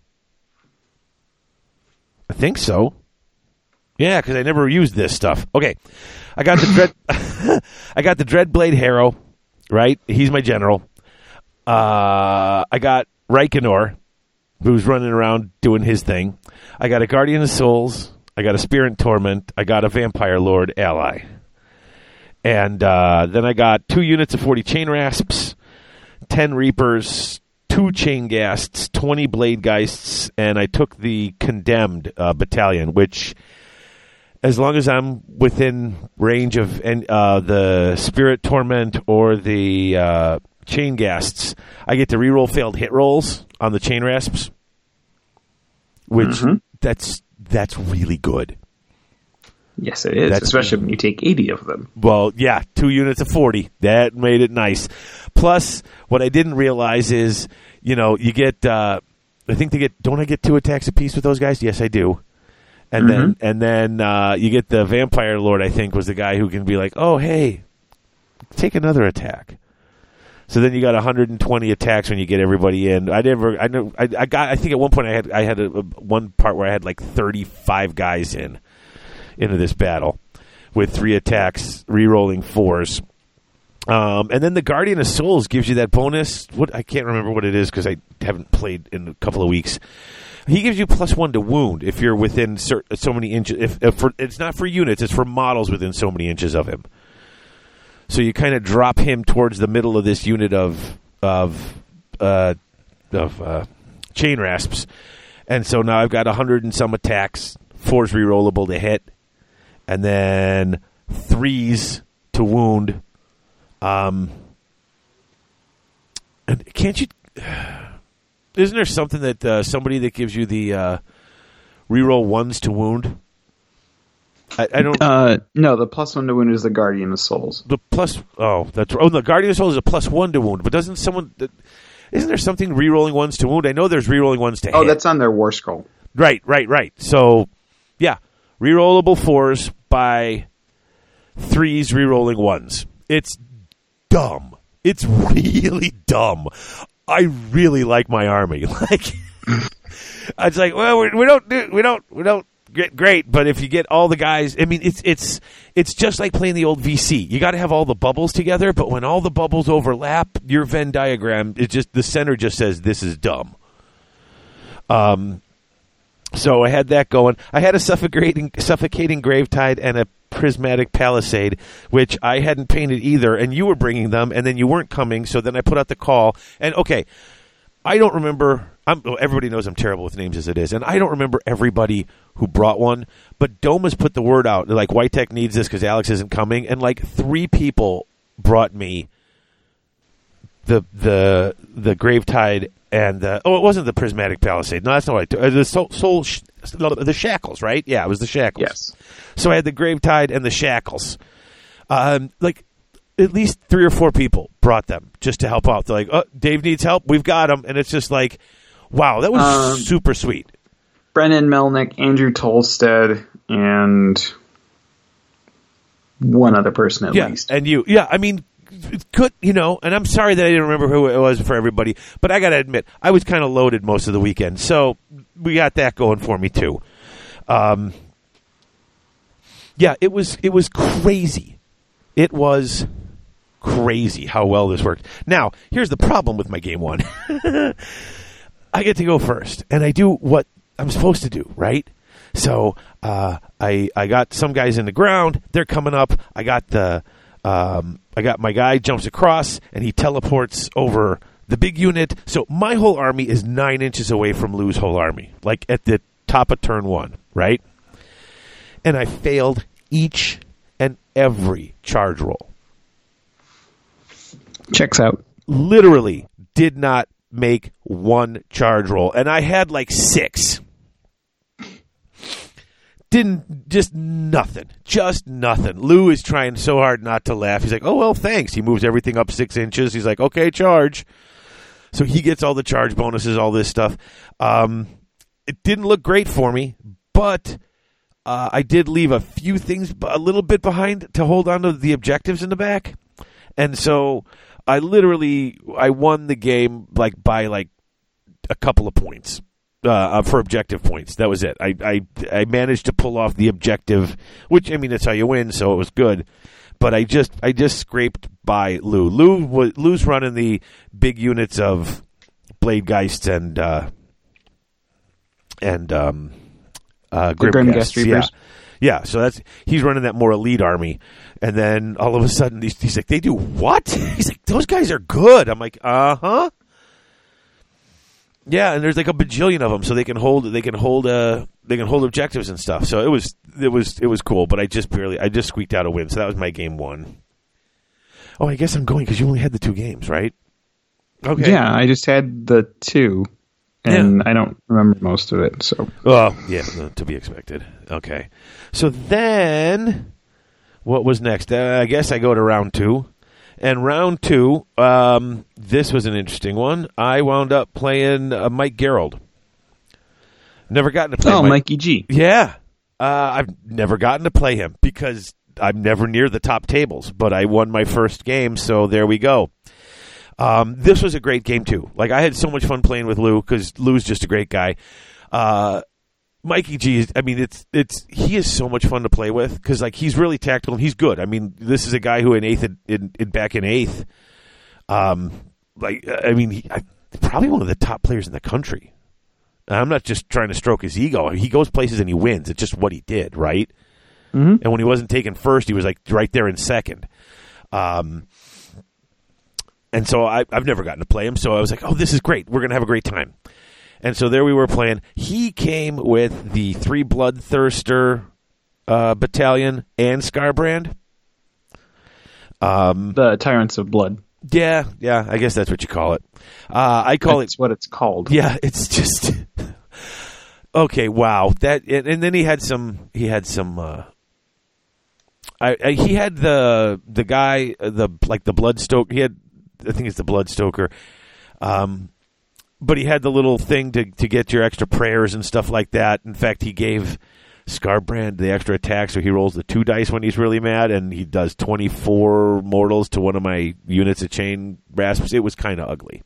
I think so. Yeah, because I never used this stuff. Okay, I got the dread. I got the Dreadblade Harrow. Right, he's my general. Uh, I got Reikenor, who's running around doing his thing. I got a Guardian of Souls. I got a Spirit Torment. I got a Vampire Lord ally. And uh, then I got two units of 40 Chain Rasps, 10 Reapers, two Chain Ghasts, 20 Bladegheists, and I took the Condemned uh, Battalion, which, as long as I'm within range of and, uh, the Spirit Torment or the uh, Chain Ghasts, I get to reroll failed hit rolls on the Chain Rasps, which Mhm. that's that's really good. Yes, it is, That's- especially when you take eighty of them. Well, yeah, two units of 40. That made it nice. Plus, what I didn't realize is, you know, you get, uh, I think they get, don't I get two attacks apiece with those guys? Yes, I do. And then, and then, uh, you get the Vampire Lord, I think, was the guy who can be like, oh, hey, take another attack. So then you got 120 attacks when you get everybody in. I never, I know, I, I got. I think at one point I had, I had a, a- one part where I had like 35 guys in into this battle with three attacks, re-rolling fours. Um, and then the Guardian of Souls gives you that bonus. What I can't remember what it is because I haven't played in a couple of weeks. He gives you plus one to wound if you're within cer- so many inches. If, if for, it's not for units, it's for models within so many inches of him. So you kind of drop him towards the middle of this unit of of uh, of uh, chain rasps, and so now I've got hundred and some attacks, fours rerollable to hit, and then threes to wound. Um, and can't you? Isn't there something that uh, somebody that gives you the uh, reroll ones to wound? I, I don't. Uh, no, the plus one to wound is the Guardian of Souls. the plus oh that's oh the guardian of souls is a plus one to wound but doesn't someone isn't there something re-rolling ones to wound i know there's re-rolling ones to Oh, hit. that's on their War Scroll. right right right so yeah re-rollable fours by threes re-rolling ones it's dumb it's really dumb i really like my army like it's like well we, we don't do we don't we don't great but if you get all the guys i mean it's it's it's just like playing the old vc you got to have all the bubbles together but when all the bubbles overlap your venn diagram it just the center just says this is dumb um so i had that going i had a suffocating suffocating gravetide and a prismatic palisade which i hadn't painted either and you were bringing them and then you weren't coming so then i put out the call and okay I don't remember. I'm, well, everybody knows I'm terrible with names as it is, and I don't remember everybody who brought one. But Dome has put the word out. Like White Tech needs this because Alex isn't coming, and like three people brought me the the the Gravetide and the oh, it wasn't the Prismatic Palisade. No, that's not what I. Uh, the soul, soul sh- the shackles, right? Yeah, it was the shackles. Yes. So I had the Gravetide and the shackles. Um, like at least three or four people brought them just to help out. They're like, "Oh, Dave needs help. We've got him," and it's just like, wow, that was Um, super sweet. Brennan Melnick, Andrew Tolstead, and one other person at Yeah, least. and you, yeah, I mean, could you know. And I'm sorry that I didn't remember who it was for everybody, but I got to admit, I was kind of loaded most of the weekend, so we got that going for me too. Um, yeah, it was it was crazy. It was crazy how well this worked. Now, here's the problem with my game one. I get to go first, and I do what I'm supposed to do, right? So uh, I I got some guys in the ground. They're coming up. I got the um, I got my guy jumps across and he teleports over the big unit. So my whole army is nine inches away from Lou's whole army, like at the top of turn one, right? And I failed each and every charge roll. Checks out. Literally did not make one charge roll, and I had like six didn't just nothing, just nothing. Lou is trying so hard not to laugh. He's like, "Oh well, thanks." He moves everything up six inches. He's like, "Okay, charge." So he gets all the charge bonuses, all this stuff. Um, it didn't look great for me, but uh, I did leave a few things a little bit behind to hold on to the objectives in the back, and so I literally I won the game like by like a couple of points uh, for objective points. That was it. I, I I managed to pull off the objective, which I mean that's how you win, so it was good. But I just I just scraped by Lou. Lou was Lou's running the big units of Bladegheist and uh, and um, uh, Grimghast, yeah. Yeah, so that's he's running that more elite army, and then all of a sudden he's, he's like, "They do what?" He's like, "Those guys are good." I'm like, "Uh huh." Yeah, and there's like a bajillion of them, so they can hold they can hold uh they can hold objectives and stuff. So it was it was it was cool, but I just barely I just squeaked out a win. So that was my game one. Oh, I guess I'm going because you only had the two games, right? Okay. Yeah, I just had the two, and yeah. I don't remember most of it. So. Well, yeah, to be expected. Okay, so then what was next? Uh, I guess I go to round two. And round two, um, this was an interesting one. I wound up playing uh, Mike Gerald. Never gotten to play. Oh, Mike. Mikey G. Yeah, uh, I've never gotten to play him because I'm never near the top tables. But I won my first game, so there we go. Um, this was a great game too. Like I had so much fun playing with Lou because Lou's just a great guy. Uh, Mikey G, is, I mean, it's it's he is so much fun to play with because like he's really tactical and he's good. I mean, this is a guy who in eighth in, in back in eighth, um, like I mean, he, I, probably one of the top players in the country. I'm not just trying to stroke his ego. He goes places and he wins. It's just what he did, right? Mm-hmm. And when he wasn't taken first, he was like right there in second. Um, and so I, I've never gotten to play him. So I was like, oh, this is great. We're gonna have a great time. And so there we were playing. He came with the three bloodthirster uh, battalion and Skarbrand. Um, the Tyrants of Blood. Yeah, yeah, I guess that's what you call it. Uh, I call that's it what it's called. Yeah, it's just okay. Wow, that and, then he had some. He had some. Uh, I, I, he had the the guy the like the bloodstoke. He had I think it's the bloodstoker. Um, but he had the little thing to to get your extra prayers and stuff like that. In fact, he gave Skarbrand the extra attack, so he rolls the two dice when he's really mad, and he does twenty four mortals to one of my units of chain rasps. It was kind of ugly.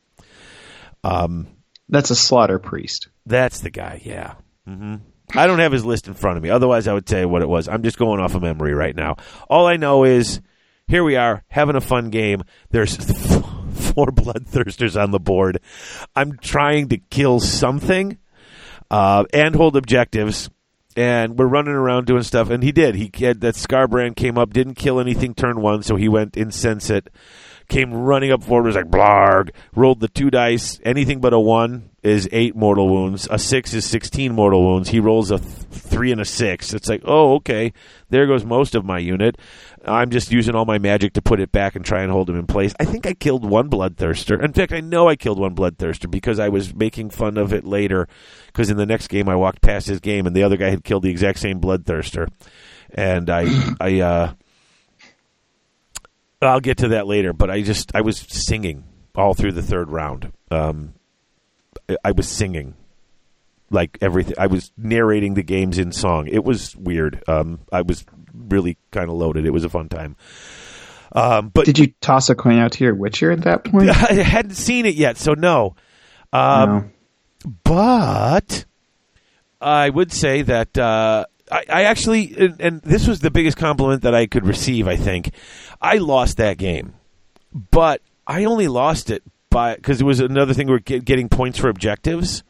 Um, that's a slaughter priest. That's the guy. Yeah. Mm-hmm. I don't have his list in front of me. Otherwise, I would tell you what it was. I'm just going off of memory right now. All I know is here we are having a fun game. There's four bloodthirsters on the board. I'm trying to kill something uh, and hold objectives. And we're running around doing stuff, and he did. He had that Skarbrand came up, didn't kill anything turn one, so he went insensate came running up forward, was like blarg, rolled the two dice. Anything but a one is eight mortal wounds. A six is sixteen mortal wounds. He rolls a th- three and a six. It's like, oh, okay, there goes most of my unit. I'm just using all my magic to put it back and try and hold him in place. I think I killed one bloodthirster. In fact, I know I killed one bloodthirster because I was making fun of it later. Because in the next game, I walked past his game and the other guy had killed the exact same bloodthirster, and I, I. uh I'll get to that later, but I just I was singing all through the third round. Um, I was singing like everything. I was narrating the games in song. It was weird. Um, I was really kind of loaded. It was a fun time. Um, but Did you toss a coin out to your Witcher at that point? I hadn't seen it yet, so no. Um, no. But I would say that uh, I, I actually, and, and this was the biggest compliment that I could receive. I think I lost that game, but I only lost it by because it was another thing. We're get, getting points for objectives.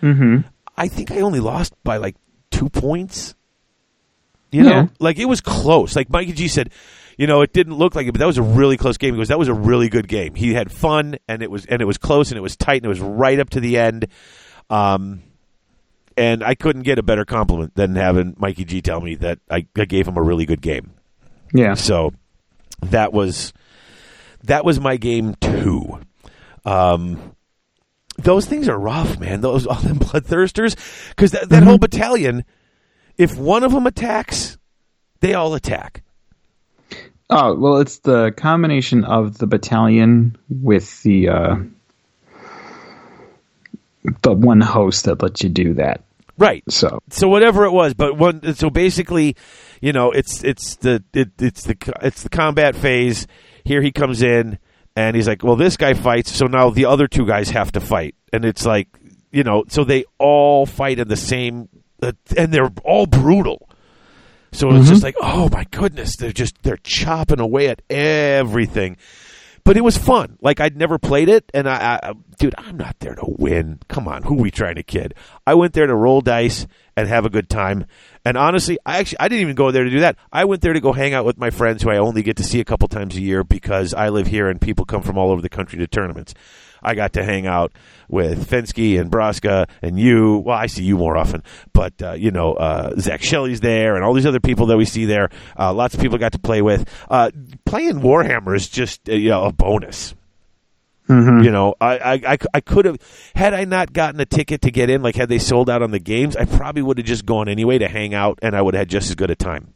Mm-hmm. I think I only lost by like two points. You know, Yeah. like it was close. Like Mikey G said, you know, it didn't look like it, but that was a really close game. He goes, that was a really good game. He had fun, and it was and it was close, and it was tight, and it was right up to the end. Um, and I couldn't get a better compliment than having Mikey G tell me that I, I gave him a really good game. Yeah. So that was that was my game two. Um, those things are rough, man. Those all them bloodthirsters, because that, that whole battalion, if one of them attacks, they all attack. Oh well, it's the combination of the battalion with the uh, the one host that lets you do that. Right. So So whatever it was, but one. So basically, you know, it's it's the it, it's the it's the combat phase. Here he comes in, and he's like, "Well, this guy fights, so now the other two guys have to fight." And it's like, you know, so they all fight in the same, Uh, and they're all brutal. So it's just mm-hmm. like, oh my goodness, they're just they're chopping away at everything. But it was fun. Like I'd never played it, and I, I, dude, I'm not there to win. Come on, who are we trying to kid? I went there to roll dice and have a good time. And honestly, I actually I didn't even go there to do that. I went there to go hang out with my friends who I only get to see a couple times a year because I live here and people come from all over the country to tournaments. I got to hang out with Fensky and Broska and you. Well, I see you more often, but uh, you know, uh, Zach Shelley's there and all these other people that we see there. Uh, lots of people got to play with. Uh, playing Warhammer is just uh, you know a bonus. You know, I, I, I, I could have had I not gotten a ticket to get in. Like had they sold out on the games, I probably would have just gone anyway to hang out, and I would have had just as good a time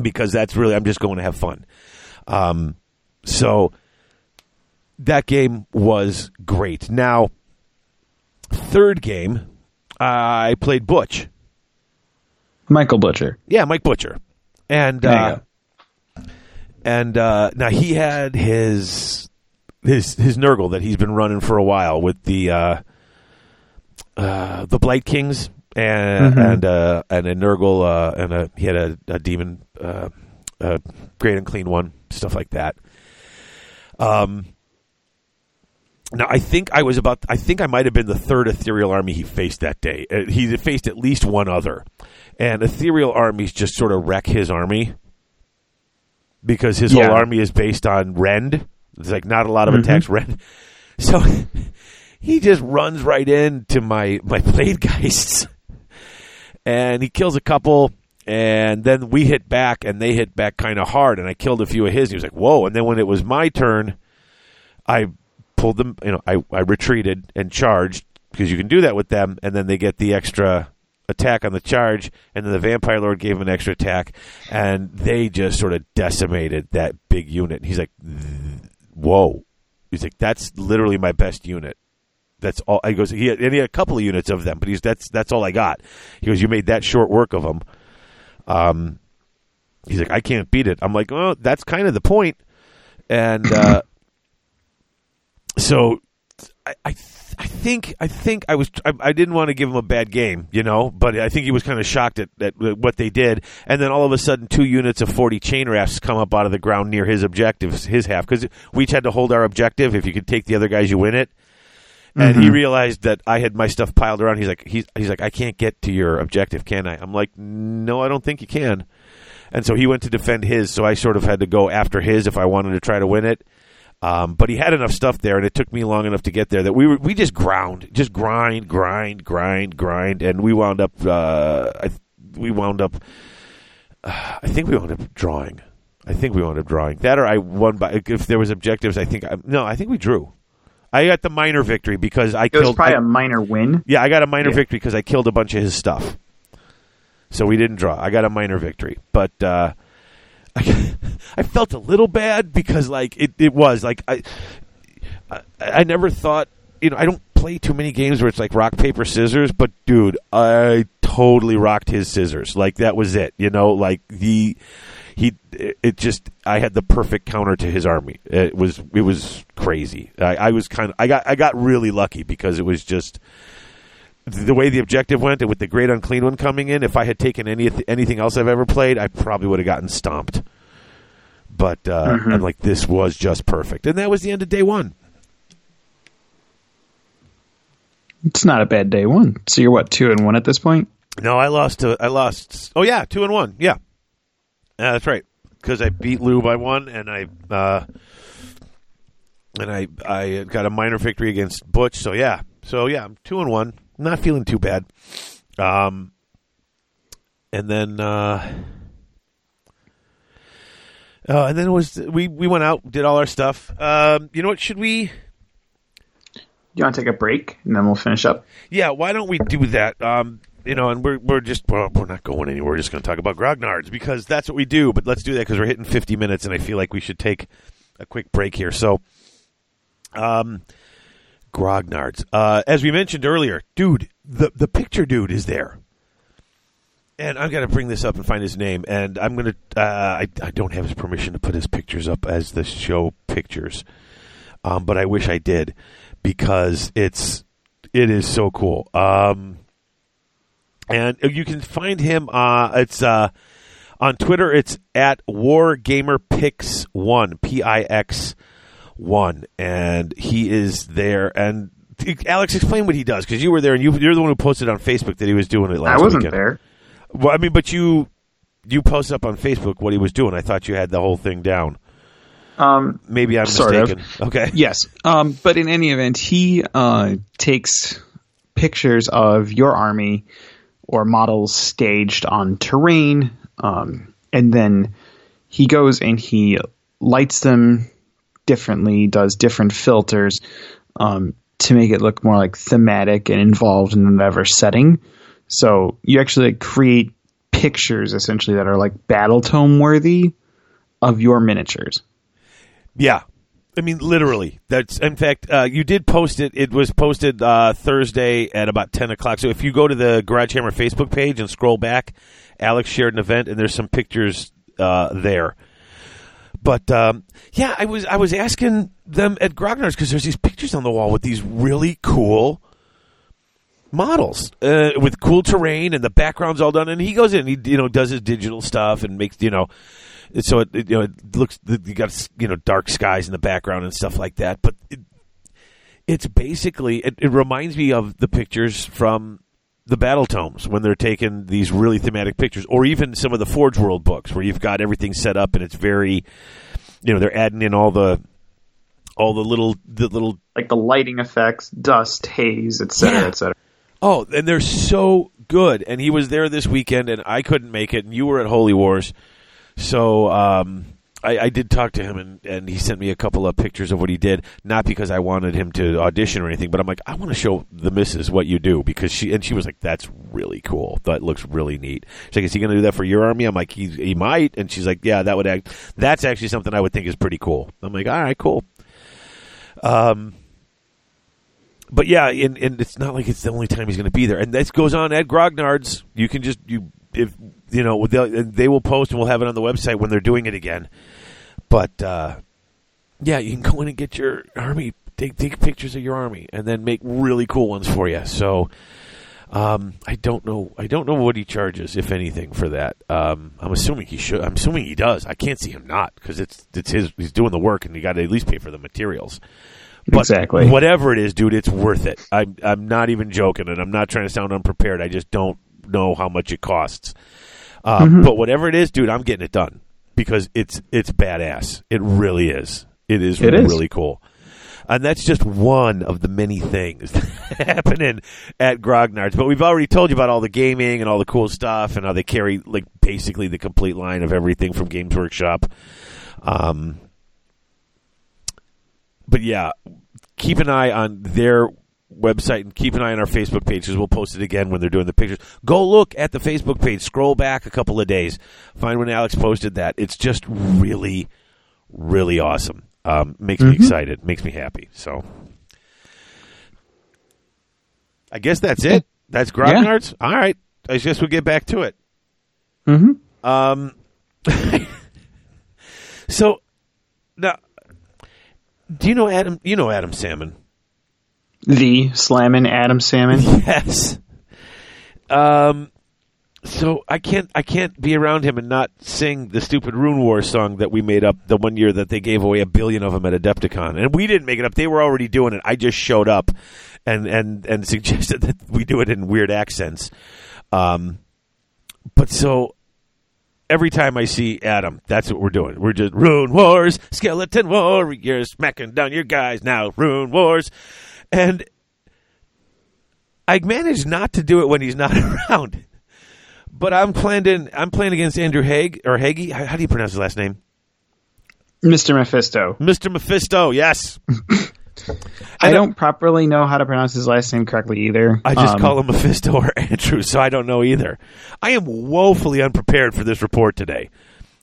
because that's really I'm just going to have fun. Um, so that game was great. Now, third game, I played Butch. Michael Butcher. Yeah, Mike Butcher, and uh, and uh, now he had his his his Nurgle that he's been running for a while with the uh, uh, the Blight Kings and and uh, and a Nurgle uh, and a he had a, a demon uh, a great unclean one stuff like that. Um. Now I think I was about. I think I might have been the third ethereal army he faced that day. Uh, He faced at least one other, and ethereal armies just sort of wreck his army because his Yeah. whole army is based on rend. There's like not a lot of attacks rend, so he just runs right into my my bladegheists, and he kills a couple. And then we hit back, and they hit back kind of hard, and I killed a few of his. He was like, "Whoa!" And then when it was my turn, I pulled them. You know, I I retreated and charged because you can do that with them, and then they get the extra attack on the charge, and then the vampire lord gave him an extra attack, and they just sort of decimated that big unit. He's like, "Whoa!" He's like, "That's literally my best unit." That's all. He goes. He had, and he had a couple of units of them, but he's that's that's all I got. He goes, "You made that short work of them." Um, he's like, "I can't beat it." I'm like, "Well, that's kind of the point." And uh, so I, I, th- I think I think I was I, I didn't want to give him a bad game, you know, but I think he was kind of shocked at, at what they did, and then all of a sudden, two units of forty chain rasps come up out of the ground near his objectives, his half, because we each had to hold our objective. If you could take the other guys, you win it. And he mm-hmm. realized that I had my stuff piled around. He's like, he's he's like, I can't get to your objective, can I? I'm like, no, I don't think you can. And so he went to defend his, so I sort of had to go after his if I wanted to try to win it. Um, but he had enough stuff there, and it took me long enough to get there that we were we just ground, just grind, grind, grind, grind, and we wound up. Uh, I, we wound up. I think we wound up drawing. I think we wound up drawing that, or I won by. If there was objectives, I think I, no, I think we drew. I got the minor victory because I It was killed. probably I- a minor win. yeah, I got a minor Yeah. victory because I killed a bunch of his stuff. So we didn't draw. I got a minor victory, but uh, I, I felt a little bad because like it, it was like I, I I never thought you know I don't play too many games where it's like rock paper scissors, but dude, I totally rocked his scissors. Like that was it. You know, like the he it just I had the perfect counter to his army. It was it was crazy. I, I was kind of I got I got really lucky because it was just the way the objective went, and with the great unclean one coming in. If I had taken any anything else I've ever played, I probably would have gotten stomped. But uh, Mhm. I'm like, this was just perfect, and that was the end of day one. It's not a bad day one. So you're what two and one at this point? No, I lost to I lost. Oh yeah, two and one. Yeah, yeah, that's right. Because I beat Lou by one, and I uh, and I I got a minor victory against Butch. So yeah, so yeah, I'm two and one. Not feeling too bad. Um, and then uh, uh, and then it was we we went out, did all our stuff. Um, you know what? Should we? You want to take a break and then we'll finish up? Yeah, why don't we do that? Um, you know, and we're we're just well, we're not going anywhere. We're just going to talk about grognards because that's what we do. But let's do that because we're hitting fifty minutes, and I feel like we should take a quick break here. So, um, grognards. Uh, as we mentioned earlier, dude, the the picture dude is there. And I'm gonna bring this up and find his name. And I'm gonna. Uh, I I don't have his permission to put his pictures up as the show pictures, um, but I wish I did because it's it is so cool. Um, and you can find him. Uh, it's uh, on Twitter. It's at WarGamerPix One P I X One, and he is there. And Alex, explain what he does because you were there and you, you're the one who posted on Facebook that he was doing it last I wasn't weekend. there. Well, I mean, but you you posted up on Facebook what he was doing. I thought you had the whole thing down. Um, Maybe I'm Sort of. mistaken. Okay. yes, um, but in any event, he uh, takes pictures of your army or models staged on terrain, um, and then he goes and he lights them differently, does different filters um, to make it look more like thematic and involved in whatever setting. So you actually create pictures essentially that are like battle tome worthy of your miniatures. Yeah. I mean, literally. That's in fact. Uh, you did post it. It was posted uh, Thursday at about ten o'clock. So if you go to the Garage Hammer Facebook page and scroll back, Alex shared an event, and there's some pictures uh, there. But um, yeah, I was I was asking them at Grognard's because there's these pictures on the wall with these really cool models uh, with cool terrain and the background's all done. And he goes in, he you know does his digital stuff and makes you know so it, it, you know it looks you got you know dark skies in the background and stuff like that but it, it's basically it, it reminds me of the pictures from the battle tomes when they're taking these really thematic pictures or even some of the forge world books where you've got everything set up and it's very you know they're adding in all the all the little the little like the lighting effects, dust, haze, etc., Yeah. etc. Oh, and they're so good. And he was there this weekend, and I couldn't make it, and you were at Holy Wars. So um, I, I did talk to him, and, and he sent me a couple of pictures of what he did. Not because I wanted him to audition or anything, but I'm like, I want to show the missus what you do because she and she was like, that's really cool. That looks really neat. She's like, is he going to do that for your army? I'm like, he he might. And she's like, yeah, that would act. That's actually something I would think is pretty cool. I'm like, all right, cool. Um, but yeah, and, and it's not like it's the only time he's going to be there. And this goes on at Grognard's. You can just you if you know they will post and we'll have it on the website when they're doing it again. But uh, yeah, you can go in and get your army, take take pictures of your army, and then make really cool ones for you. So. Um, I don't know. I don't know what he charges, if anything, for that. Um, I'm assuming he should. I'm assuming he does. I can't see him not because it's it's his. He's doing the work, and you got to at least pay for the materials. But Exactly. Whatever it is, dude, it's worth it. I'm I'm not even joking, and I'm not trying to sound unprepared. I just don't know how much it costs. Um, But whatever it is, dude, I'm getting it done because it's it's badass. It really is. It is It is. really cool. And that's just one of the many things happening at Grognard's. But we've already told you about all the gaming and all the cool stuff and how they carry like basically the complete line of everything from Games Workshop. Um, but yeah, keep an eye on their website and keep an eye on our Facebook page because we'll post it again when they're doing the pictures. Go look at the Facebook page. Scroll back a couple of days. Find when Alex posted that. It's just really, really awesome. Um, makes me excited. Makes me happy. So, I guess that's it. That's Grognard's. All right. I guess we'll get back to it. Mm-hmm. Um, So now, do you know Adam? You know Adam Salmon? The Slammin' Adam Salmon. Yes. Um. So I can't I can't be around him and not sing the stupid Rune War song that we made up the one year that they gave away a billion of them at Adepticon, and we didn't make it up. They were already doing it. I just showed up, and and and suggested that we do it in weird accents. Um. But so every time I see Adam, that's what we're doing. We're just Rune Wars, Skeleton Warriors, smacking down your guys now, Rune Wars. And I manage not to do it when he's not around. But I'm playing in, I'm playing against Andrew Haig or Hagee. How, how do you pronounce his last name? Mr. Mephisto. Mr. Mephisto, yes. I don't properly know how to pronounce his last name correctly either. I just Um, call him Mephisto or Andrew, so I don't know either. I am woefully unprepared for this report today.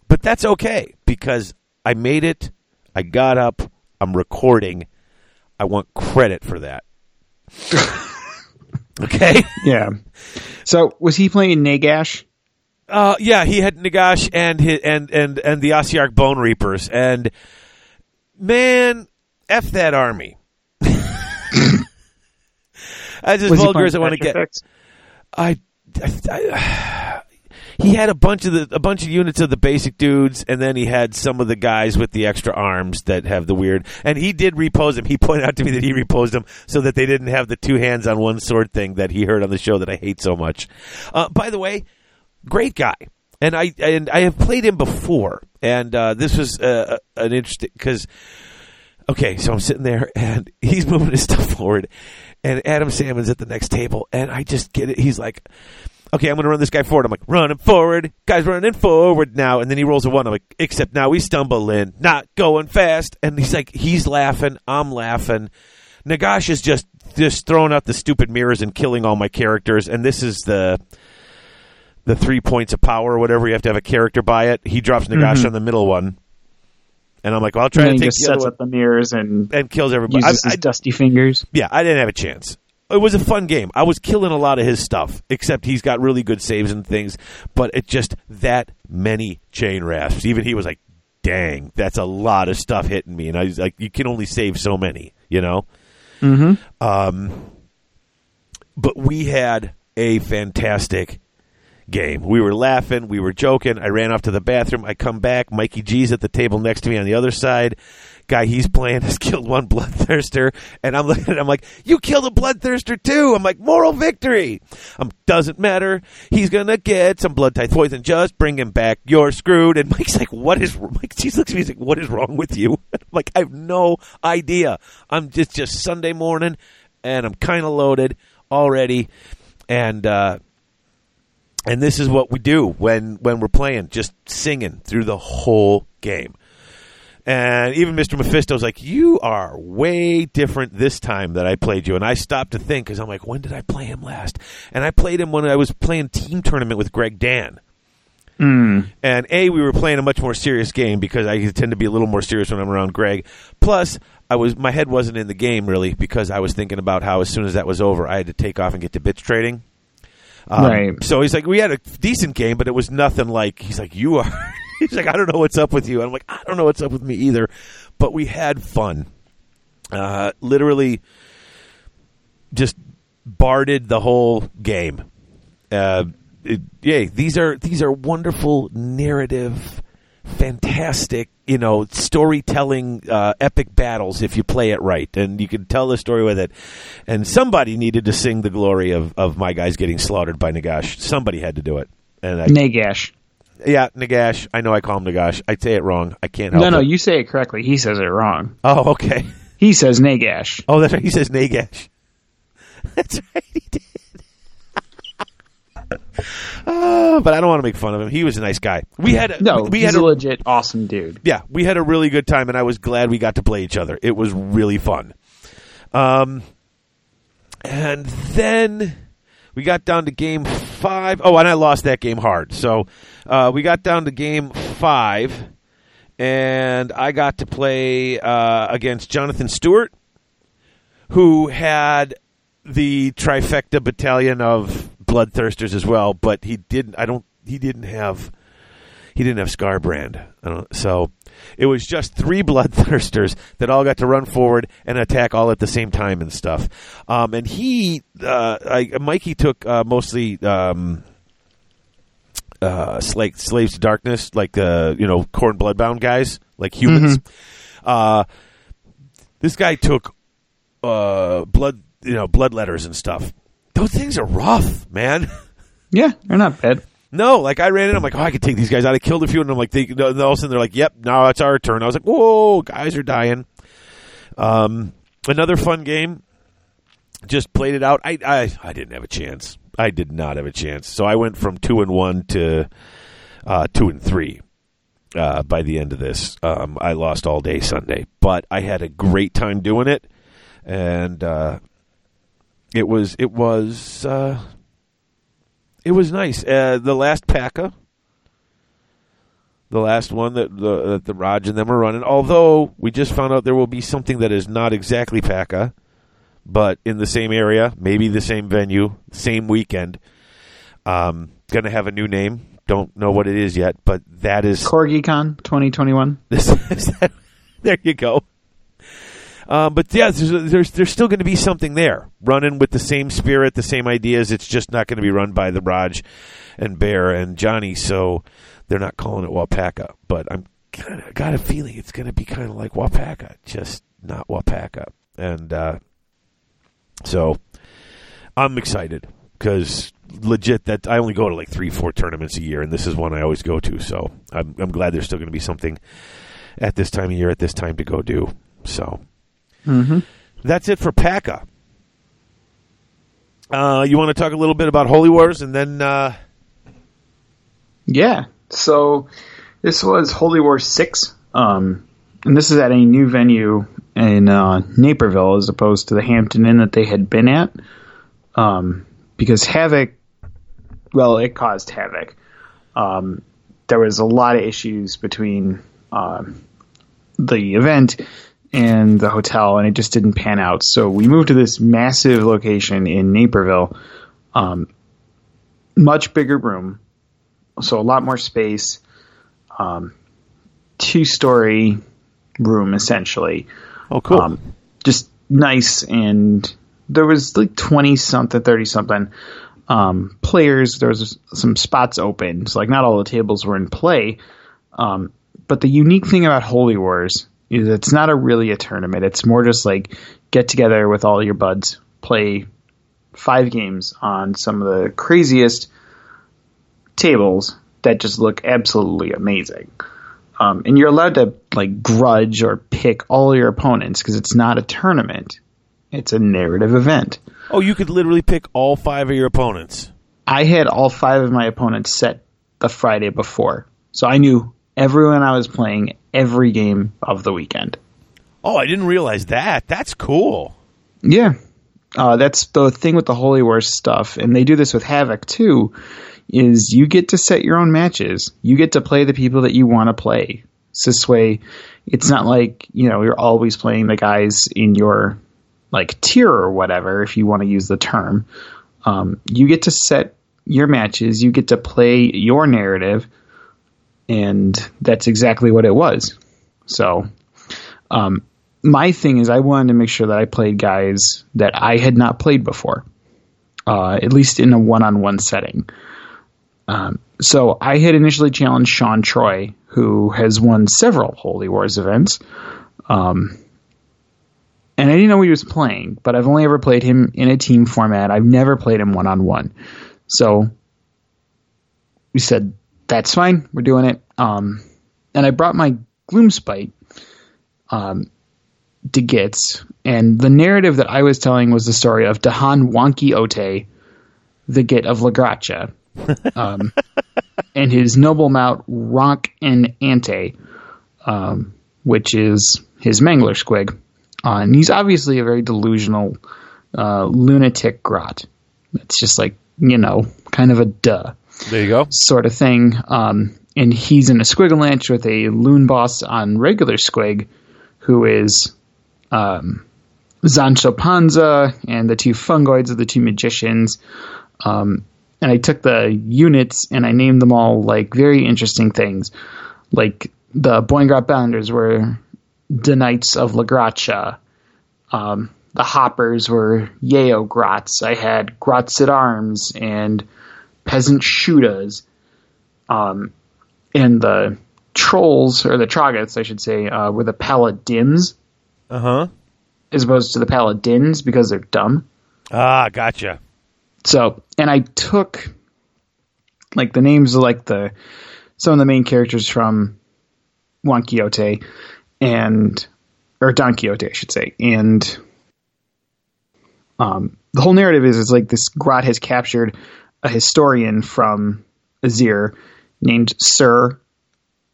But that's okay because I made it. I got up. I'm recording. I want credit for that. okay? Yeah. So was he playing Nagash? Uh, yeah, he had Nagash and his, and and and the Ossiarch Bonereapers, and man, f that army. That's as Was vulgar as I want to get. effects? I, I- he had a bunch of the a bunch of units of the basic dudes, and then he had some of the guys with the extra arms that have the weird. And he did repose them. He pointed out to me that he reposed them so that they didn't have the two hands on one sword thing that he heard on the show that I hate so much. Uh, by the way, great guy. And I and I have played him before, and uh, this was uh, an interesting because okay, so I'm sitting there and he's moving his stuff forward, and Adam Salmon's at the next table, and I just get it. He's like, okay, I'm going to run this guy forward. I'm like, running forward, guy's running forward now, and then he rolls a one. I'm like, except now we stumble in, not going fast, and he's like, he's laughing, I'm laughing. Nagash is just just throwing out the stupid mirrors and killing all my characters, and this is the the three points of power or whatever. You have to have a character by it. He drops Nagash mm-hmm. on the middle one. And I'm like, well, I'll try And to take just the sets up the mirrors and and kills everybody. uses I- his I- dusty fingers. yeah, I didn't have a chance. It was a fun game. I was killing a lot of his stuff, except he's got really good saves and things. But it just that many chain rasps. Even he was like, "Dang, that's a lot of stuff hitting me." And I was like, "You can only save so many," you know. Mm-hmm. Um, but we had a fantastic game. We were laughing, we were joking. I ran off to the bathroom. I come back. Mikey G's at the table next to me on the other side. Guy he's playing has killed one bloodthirster, and I'm looking at him I'm like, "You killed a bloodthirster too." I'm like, "Moral victory." Um, doesn't matter. He's gonna get some blood poison. Just bring him back. You're screwed. And Mike's like, "What is?" Mike G's looks at me. He's like, "What is wrong with you?" I'm like, I have no idea. I'm just just Sunday morning, and I'm kind of loaded already, and. uh and this is what we do when when we're playing, just singing through the whole game. And even Mr. Mephisto Mephisto's like, "You are way different this time that I played you." And I stopped to think because I'm like, "When did I play him last?" And I played him when I was playing team tournament with Greg Dan. Mm. And A, we were playing a much more serious game because I tend to be a little more serious when I'm around Greg. Plus, I was my head wasn't in the game really because I was thinking about how as soon as that was over, I had to take off and get to bitch trading. Um, Right. So he's like, we had a decent game, but it was nothing like. He's like, you are. He's like, I don't know what's up with you. I'm like, I don't know what's up with me either. But we had fun. Uh, literally, just barded the whole game. Uh, it, yeah, these are these are wonderful narrative, fantastic, you know, storytelling, uh, epic battles if you play it right, and you can tell the story with it. And somebody needed to sing the glory of, of my guys getting slaughtered by Nagash. Somebody had to do it, and I, Nagash. Yeah, Nagash. I know I call him Nagash. I say it wrong. I can't help No, no, it. you say it correctly. He says it wrong. oh, okay. He says Nagash. Oh, that's right. He says Nagash. That's right. He did. oh, but I don't want to make fun of him. He was a nice guy. We had a, No, we he's had a a, legit awesome dude. yeah, we had a really good time, and I was glad we got to play each other. It was really fun. Um, and then we got down to game five. Oh, and I lost that game hard. So uh, we got down to game five, and I got to play uh, against Jonathan Stewart, who had the trifecta battalion of bloodthirsters as well, but he didn't. I don't. He didn't have. he didn't have Skarbrand. I don't, so it was just three bloodthirsters that all got to run forward and attack all at the same time and stuff. Um, and he, uh, I, Mikey took uh, mostly. Um, uh, like slaves to darkness, like uh, you know, Khorne bloodbound guys, like humans. Uh, this guy took uh, blood, you know, blood letters and stuff. Those things are rough, man. Yeah, they're not bad. No, like I ran in, I'm like, oh, I could take these guys out. I killed a few, and I'm like, they, all of a sudden they're like, yep, now it's our turn. I was like, whoa, guys are dying. Um, another fun game. Just played it out. I, I, I didn't have a chance. I did not have a chance. So I went from two and one to uh, two and three. Uh, by the end of this, um, I lost all day Sunday, but I had a great time doing it, and uh, it was it was uh, it was nice. Uh, the last Paca, the last one that the that the Raj and them are running. Although we just found out there will be something that is not exactly Paca, but in the same area, maybe the same venue, same weekend. Um, going to have a new name. Don't know what it is yet, but that is CorgiCon 2021. This, there you go. Um, but yeah, there's, there's, there's still going to be something there, running with the same spirit, the same ideas. It's just not going to be run by the Raj and Bear and Johnny, so they're not calling it Waupaca. But I'm kind of got a feeling it's going to be kind of like Waupaca, just not Waupaca. And uh, so I'm excited because legit that I only go to like three, four tournaments a year, and this is one I always go to. So I'm, I'm glad there's still going to be something at this time of year, at this time to go do. So Mm-hmm. that's it for PACA. Uh, you want to talk a little bit about Holy Wars, and then uh, Yeah. So this was Holy War 6. Um, and this is at a new venue in uh, Naperville as opposed to the Hampton Inn that they had been at. Um, because Havoc, well, it caused havoc. Um, there was a lot of issues between um, the event and the hotel, and it just didn't pan out. So we moved to this massive location in Naperville. Um, much bigger room, so a lot more space. Um, two story room essentially. oh, cool. Um, just nice, and there was like twenty something, thirty something um, players. There was some spots open, so like not all the tables were in play. Um, but the unique thing about Holy Wars it's not a really a tournament. It's more just like get together with all your buds, play five games on some of the craziest tables that just look absolutely amazing. Um, and you're allowed to like grudge or pick all your opponents because it's not a tournament; it's a narrative event. oh, you could literally pick all five of your opponents. I had all five of my opponents set the Friday before, so I knew everyone I was playing every game of the weekend. Oh, I didn't realize that. That's cool. Yeah. Uh, that's the thing with the Holy Wars stuff, and they do this with Havoc too. Is you get to set your own matches. You get to play the people that you want to play. So this way, it's not like you know you're always playing the guys in your like tier or whatever, if you want to use the term. Um, you get to set your matches. You get to play your narrative, and that's exactly what it was. So, um, my thing is, I wanted to make sure that I played guys that I had not played before, uh, at least in a one-on-one setting. Um, so I had initially challenged Sean Troy, who has won several Holy Wars events. Um, and I didn't know he was playing, but I've only ever played him in a team format. I've never played him one on one. So we said, that's fine. We're doing it. Um, and I brought my Gloomspite um, to Gitz. And the narrative that I was telling was the story of Dahan Wonky Ote, the Git of Lagracha, um, and his noble mount Ronk and Ante, um, which is his Mangler Squig. Uh, and he's obviously a very delusional uh, lunatic grot. It's just like, you know, kind of a duh There you go. sort of thing. Um, and he's in a Squigalanche with a loon boss on regular Squig, who is um, Zancho Panza and the two fungoids of the two magicians. Um, and I took the units and I named them all like very interesting things. Like the Boingrot Bounders were the Knights of La Gracia. Um, the Hoppers were Yeo Grots. I had Grots at Arms and Peasant Shootas. Um, and the Trolls, or the Troggoths, I should say, uh, were the Paladins. Uh huh. As opposed to the Paladins because they're dumb. Ah, gotcha. So, and I took like the names of like the some of the main characters from Juan Quixote and or Don Quixote, I should say, and um, the whole narrative is is like this Grot has captured a historian from Azyr named Sir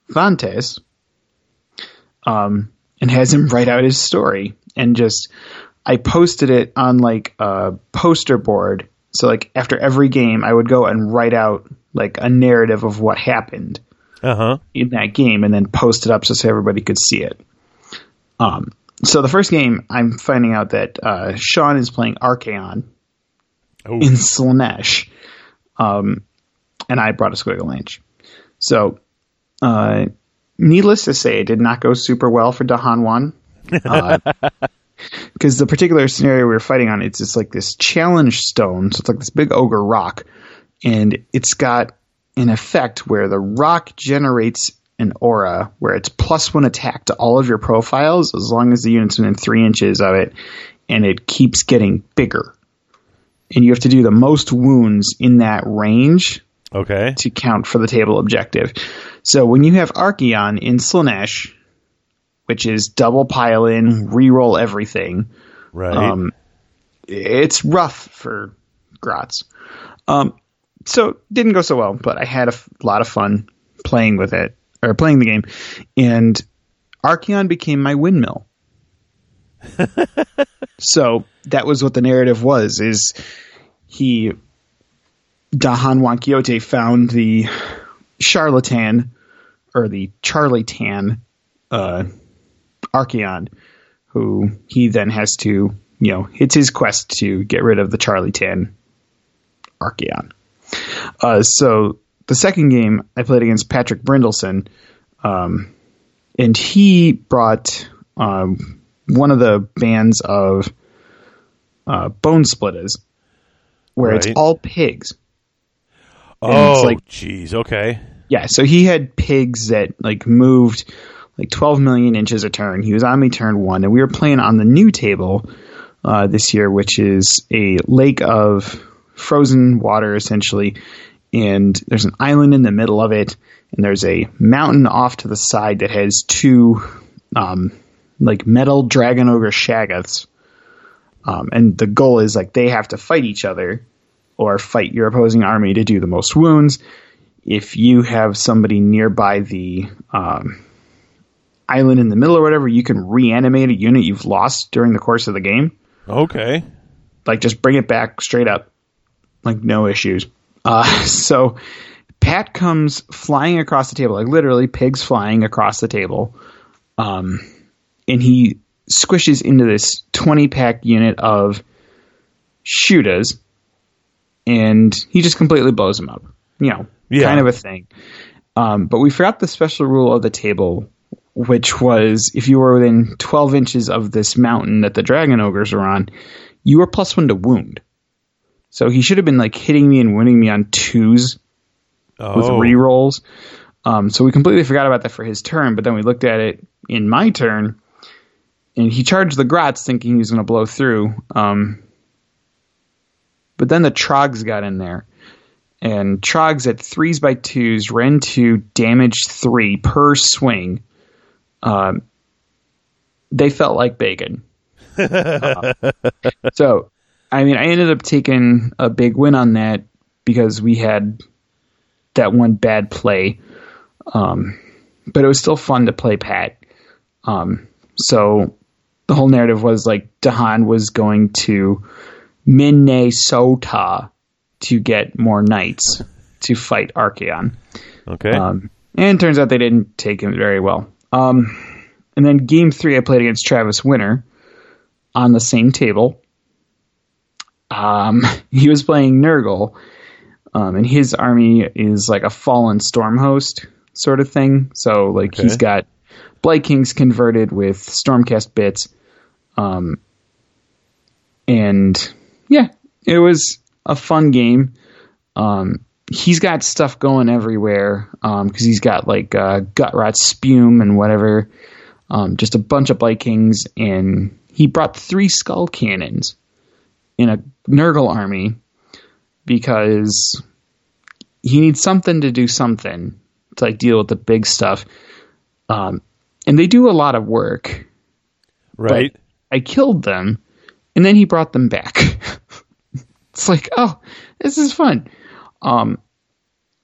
Vantes, um, and has him write out his story and just I posted it on like a poster board. So like after every game, I would go and write out like a narrative of what happened Uh-huh. in that game, and then post it up so, so everybody could see it. Um, so the first game, I'm finding out that uh, Sean is playing Archaon Oh. in Slanesh, um, and I brought a Squigalanche. So, uh, needless to say, it did not go super well for Dahan One. Because the particular scenario we were fighting on, it's just like this challenge stone. So it's like this big ogre rock. And it's got an effect where the rock generates an aura where it's plus one attack to all of your profiles as long as the unit's within three inches of it. And it keeps getting bigger. And you have to do the most wounds in that range Okay. to count for the table objective. So when you have Archaon in Slaanesh, which is double pile in, reroll everything, Right. um, it's rough for Grots. Um, so didn't go so well, but I had a f- lot of fun playing with it or playing the game, and Archaon became my windmill. so that was what the narrative was: is he Dahan Quixote found the charlatan or the Charlie Tan uh, Archaon, who he then has to, you know, it's his quest to get rid of the Charlie Tan Archaon. Uh, so the second game I played against Patrick Brindleson, um, and he brought um, one of the bands of uh, Bonesplitterz, where it's all pigs. oh, it's like- jeez. Okay. Yeah, so he had pigs that like moved like 12 million inches a turn. He was on me turn one, and we were playing on the new table uh, this year, which is a lake of frozen water essentially, and there's an island in the middle of it, and there's a mountain off to the side that has two um, like metal dragon ogre shaggoths. Um, and the goal is like they have to fight each other or fight your opposing army to do the most wounds if you have somebody nearby the um, island in the middle or whatever, you can reanimate a unit you've lost during the course of the game. Okay. Like just bring it back straight up, like no issues. Uh, so Pat comes flying across the table, like literally pigs flying across the table, um, and he squishes into this twenty pack unit of shootas, and he just completely blows them up. You know, Yeah. kind of a thing. Um, but we forgot the special rule of the table, which was if you were within 12 inches of this mountain that the dragon ogres are on, you were plus one to wound. So he should have been like hitting me and wounding me on twos Oh. with rerolls. Um, so we completely forgot about that for his turn, but then we looked at it in my turn, and he charged the Grots thinking he was going to blow through. Um, but then the Trogs got in there, and Trogs at threes by twos, ran two, damage three per swing. Um, they felt like bacon. Uh, so, I mean, I ended up taking a big win on that because we had that one bad play. Um, but it was still fun to play Pat. Um, so the whole narrative was like Dahan was going to Minnesota to get more knights to fight Archaon. Okay. Um, and turns out they didn't take him very well. Um, and then game three, I played against Travis Winter on the same table. Um, he was playing Nurgle, Um, and his army is like a fallen storm host sort of thing. So like Okay. he's got Blight Kings converted with Stormcast bits. Um, and yeah, it was a fun game. Um, he's got stuff going everywhere because he's got like uh, Gutrot Spume and whatever, um, just a bunch of Blight Kings, and he brought three skull cannons in a Nurgle army because he needs something to do something to like deal with the big stuff. Um, and they do a lot of work. Right. I killed them, and then he brought them back. it's like, oh, this is fun. Um,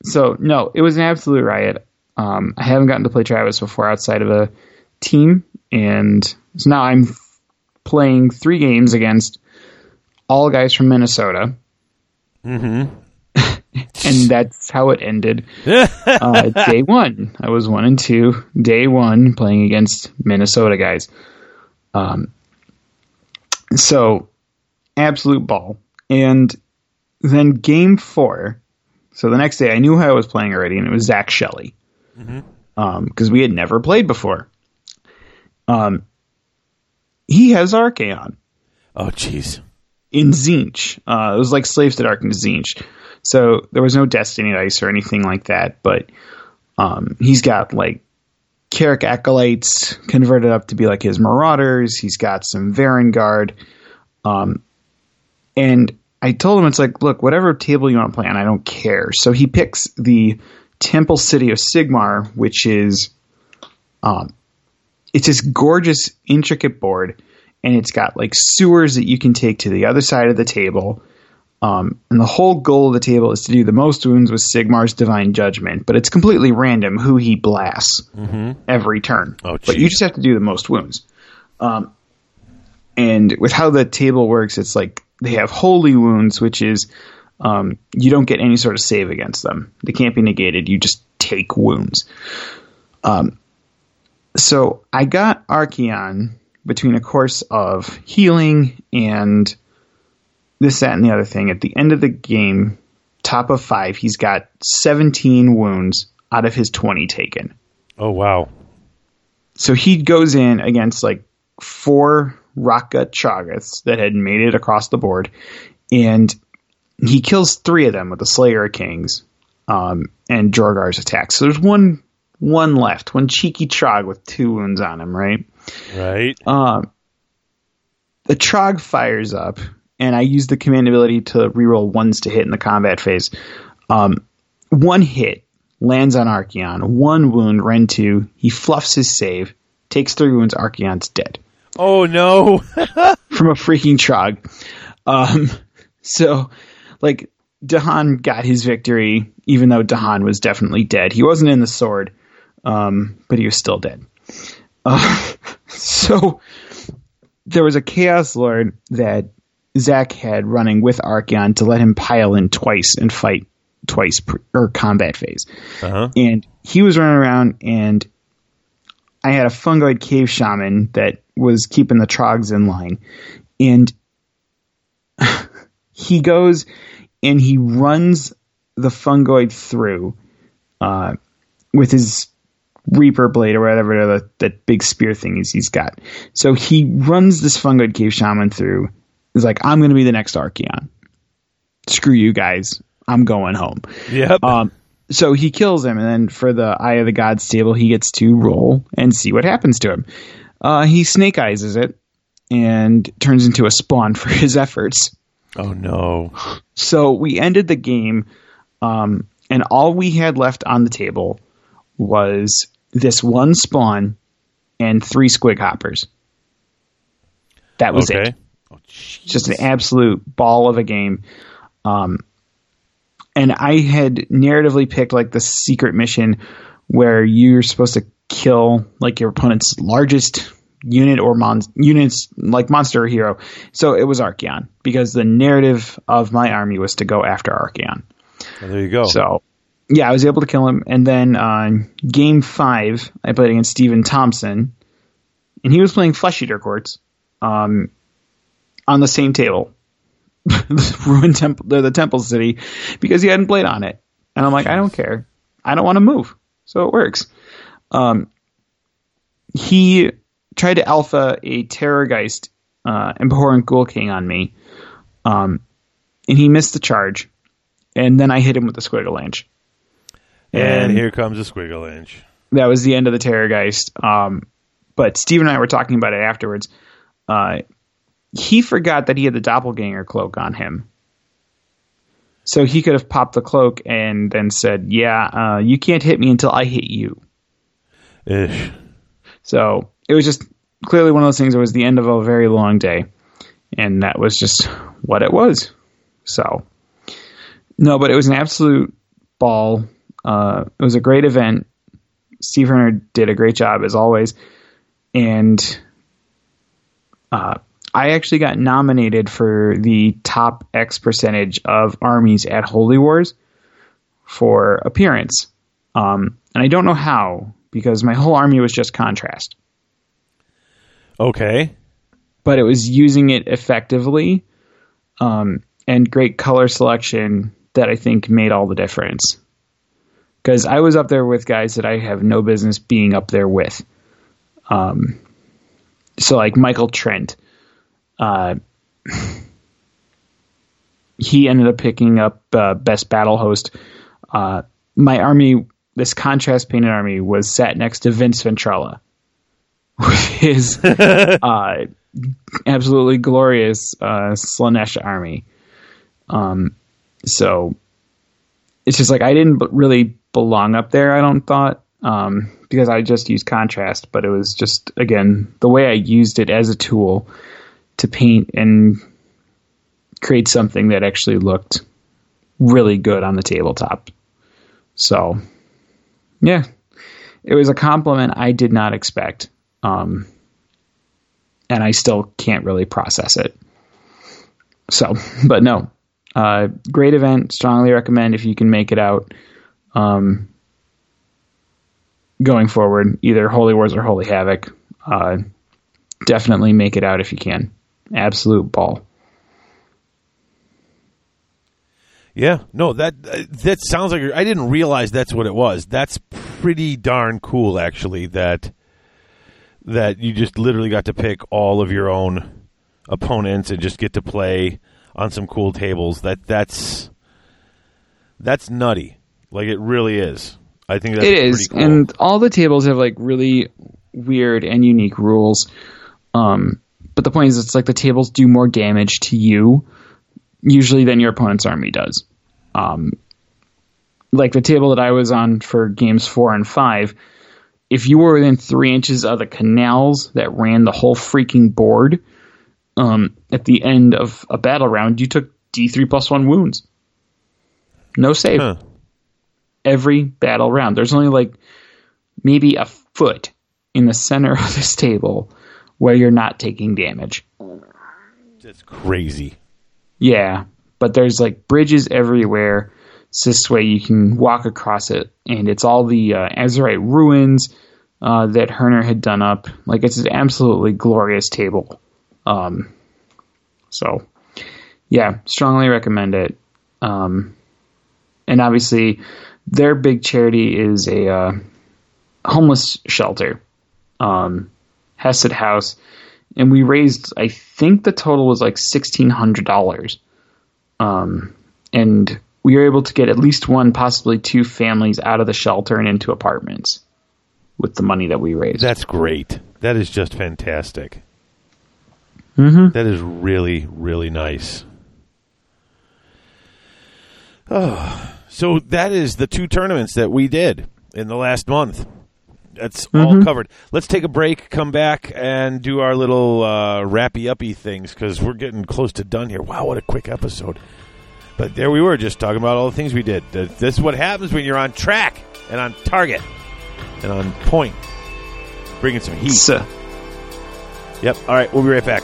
so no, it was an absolute riot. Um, I haven't gotten to play Travis before outside of a team, and so now I'm playing three games against all guys from Minnesota. Mm-hmm. And that's how it ended. uh, day one, I was one and two. Day one, playing against Minnesota guys. Um, so absolute ball. And then game four. So the next day, I knew how I was playing already, and it was Zach Shelley because we had never played before. Um, he has Archaon oh, jeez. In Tzeentch. Uh, it was like Slaves to Dark in Tzeentch. So there was no Destiny Dice or anything like that, but um, he's got like Kairic Acolytes converted up to be like his Marauders. He's got some Varanguard. Um, and I told him, it's like, look, whatever table you want to play on, I don't care. So he picks the Temple City of Sigmar, which is, um, it's this gorgeous, intricate board, and it's got like sewers that you can take to the other side of the table. Um, and the whole goal of the table is to do the most wounds with Sigmar's Divine Judgment, but it's completely random who he blasts every turn. Oh, but you just have to do the most wounds. Um, and with how the table works, it's like they have holy wounds, which is um, you don't get any sort of save against them. They can't be negated. You just take wounds. Um, so I got Archaon between a course of healing and this, that, and the other thing. At the end of the game, top of five, he's got 17 wounds out of his 20 taken. Oh, wow. So he goes in against like four Rockgut Troggoths that had made it across the board, and he kills three of them with the Slayer of Kings um, and Dorghar's attack. So there's one one left, one cheeky Trog with two wounds on him, right? Right. Um, the Trog fires up, and I use the command ability to reroll ones to hit in the combat phase. Um, one hit lands on Archaon, one wound, Ren 2. He fluffs his save, takes three wounds, Archaon's dead oh, no. from a freaking Trog. Um, so, like, Dahan got his victory, even though Dahan was definitely dead. He wasn't in the sword, um, but he was still dead. Uh, so, there was a Chaos Lord that Zach had running with Archaon to let him pile in twice and fight twice per, or combat phase. Uh-huh. And he was running around, and I had a fungoid cave shaman that was keeping the trogs in line. And he goes and he runs the fungoid through uh, with his Reaper blade or whatever the, that big spear thing is he's got. So he runs this fungoid cave shaman through. He's like, I'm going to be the next Archaon. Screw you guys. I'm going home. Yep. Um, so he kills him, and then for the Eye of the Gods table, he gets to roll and see what happens to him. Uh, he snake eyes it and turns into a spawn for his efforts. oh, no. So we ended the game, um, and all we had left on the table was this one spawn and three squig hoppers. That was Okay. it just an absolute ball of a game. Um, and I had narratively picked like the secret mission where you're supposed to kill like your opponent's largest unit or mon- units like monster or hero. So it was Archaon because the narrative of my army was to go after Archaon. Well, there you go. So yeah, I was able to kill him. And then on game five, I played against Steven Thompson, and he was playing Flesh Eater Courts um, on the same table. ruined temple, the temple city, because he hadn't played on it. And I'm like, I don't care. I don't want to move, so it works. Um, he tried to alpha a Terrorgeist uh, and Abhorrent Ghoul King on me, um, and he missed the charge. And then I hit him with the Squigalanche. And, here comes the Squigalanche. That was the end of the Terrorgeist. Um, but Steve and I were talking about it afterwards. Uh, he forgot that he had the doppelganger cloak on him. So he could have popped the cloak and then said, "Yeah, uh, you can't hit me until I hit you." Ish. So it was just clearly one of those things. It was the end of a very long day, and that was just what it was. So no, but it was an absolute ball. Uh, it was a great event. Steve Herner did a great job as always, and uh, I actually got nominated for the top X percentage of armies at Holy Wars for appearance. Um, and I don't know how because my whole army was just contrast. Okay. But it was using it effectively um, and great color selection that I think made all the difference. Because I was up there with guys that I have no business being up there with. Um, so, like Michael Trent uh, he ended up picking up uh, best battle host. Uh, my army, this contrast painted army, was sat next to Vince Ventrella with his uh, absolutely glorious uh, Slaanesh army. Um, so it's just like I didn't really belong up there. I don't thought um, because I just used contrast, but it was just again the way I used it as a tool to paint and create something that actually looked really good on the tabletop. So, yeah, it was a compliment I did not expect. Um, and I still can't really process it. So, but no, uh, great event. Strongly recommend if you can make it out. Um, going forward, either Holy Wars or Holy Havoc. Uh, definitely make it out if you can absolute ball. Yeah, no, that that sounds like I didn't realize that's what it was. That's pretty darn cool, actually. That that you just literally got to pick all of your own opponents and just get to play on some cool tables. That that's that's nutty. Like it really is. I think that's it is, cool. and all the tables have like really weird and unique rules. Um, but the point is, it's like the tables do more damage to you usually than your opponent's army does. Um, like the table that I was on for games four and five, if you were within three inches of the canals that ran the whole freaking board, um, at the end of a battle round, you took D3 plus one wounds. No save. Huh. Every battle round. There's only like maybe a foot in the center of this table where you're not taking damage. That's crazy. Yeah, but there's like bridges everywhere. So this way you can walk across it, and it's all the uh, Azyrite ruins uh, that Herner had done up. Like it's an absolutely glorious table. Um, so yeah, strongly recommend it. Um, and obviously, their big charity is a uh, homeless shelter. Um, Hesed House, and we raised. I think the total was like sixteen hundred dollars. Um, and we were able to get at least one, possibly two families out of the shelter and into apartments with the money that we raised. That's great. That is just fantastic. Mm-hmm. That is really, really nice. Oh, so that is the two tournaments that we did in the last month that's mm-hmm. all covered. Let's take a break, come back, and do our little uh, wrappy uppy things because we're getting close to done here. Wow, what a quick episode! But there we were, just talking about all the things we did. This is what happens when you're on track and on target and on point, bringing some heat. So. Yep. All right, we'll be right back.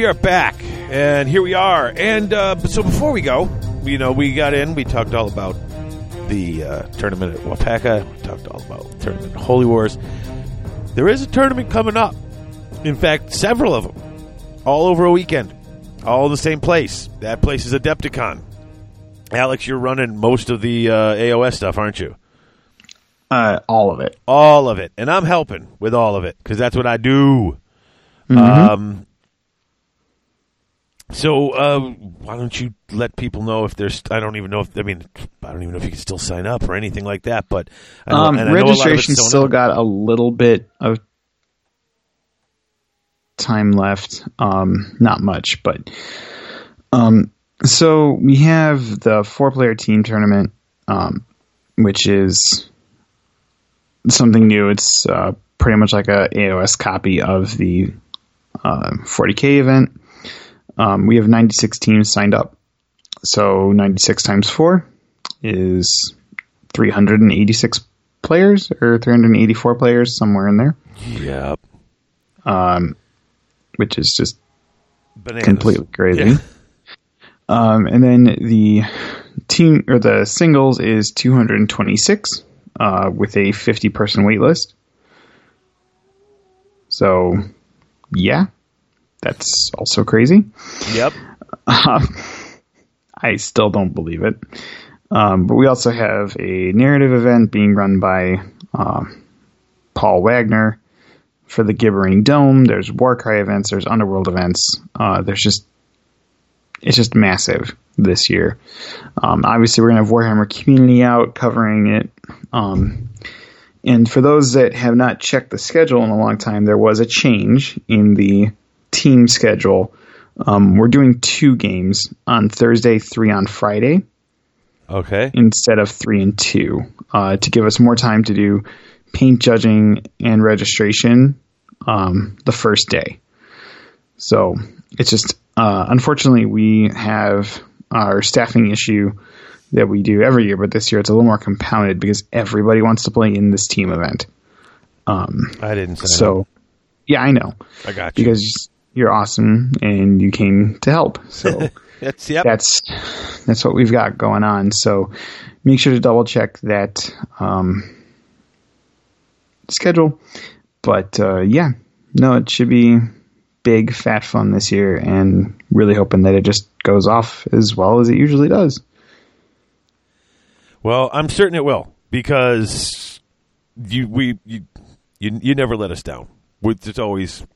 We are back, and here we are. And uh, so before we go, you know, we got in, we talked all about the uh, tournament at Waupaca, we talked all about the tournament at Holy Wars. There is a tournament coming up. In fact, several of them, all over a weekend, all in the same place. That place is Adepticon. Alex, you're running most of the uh, AOS stuff, aren't you? Uh, all of it. All of it, and I'm helping with all of it because that's what I do. Mm-hmm. Um, so uh, why don't you let people know if there's? I don't even know if I mean I don't even know if you can still sign up or anything like that. But I know, Um, and I know a lot of it's registration still still got a little bit of time left. Um, not much, but um, so we have the four-player team tournament, um, which is something new. It's uh, pretty much like a AOS copy of the uh, 40k event. Um, we have 96 teams signed up. So 96 times 4 is 386 players or 384 players, somewhere in there, yeah, which is just bananas. completely crazy. Yeah. Um, and then the team or the singles is 226 uh, with a 50 person wait list. So, yeah, that's also crazy. Yep. I still don't believe it. Um, but we also have a narrative event being run by uh, Paul Wagner for the Gibbering Dome. There's Warcry events. There's Underworld events. Uh, there's just it's just massive this year. Um, obviously, we're gonna have Warhammer Community out covering it. Um, and for those that have not checked the schedule in a long time, there was a change in the team schedule. Um, we're doing two games on Thursday, three on Friday Okay. instead of three and two uh, to give us more time to do paint judging and registration um, the first day. So it's just uh, unfortunately we have our staffing issue that we do every year, but this year it's a little more compounded because everybody wants to play in this team event. Um, I didn't say that. So yeah, I know I got you. because you're awesome and you came to help. So. That's yep. that's that's what we've got going on. So make sure to double check that um, schedule. But uh, yeah, no, it should be big fat fun this year, and really hoping that it just goes off as well as it usually does. Well, I'm certain it will because you we you you, you never let us down. It's always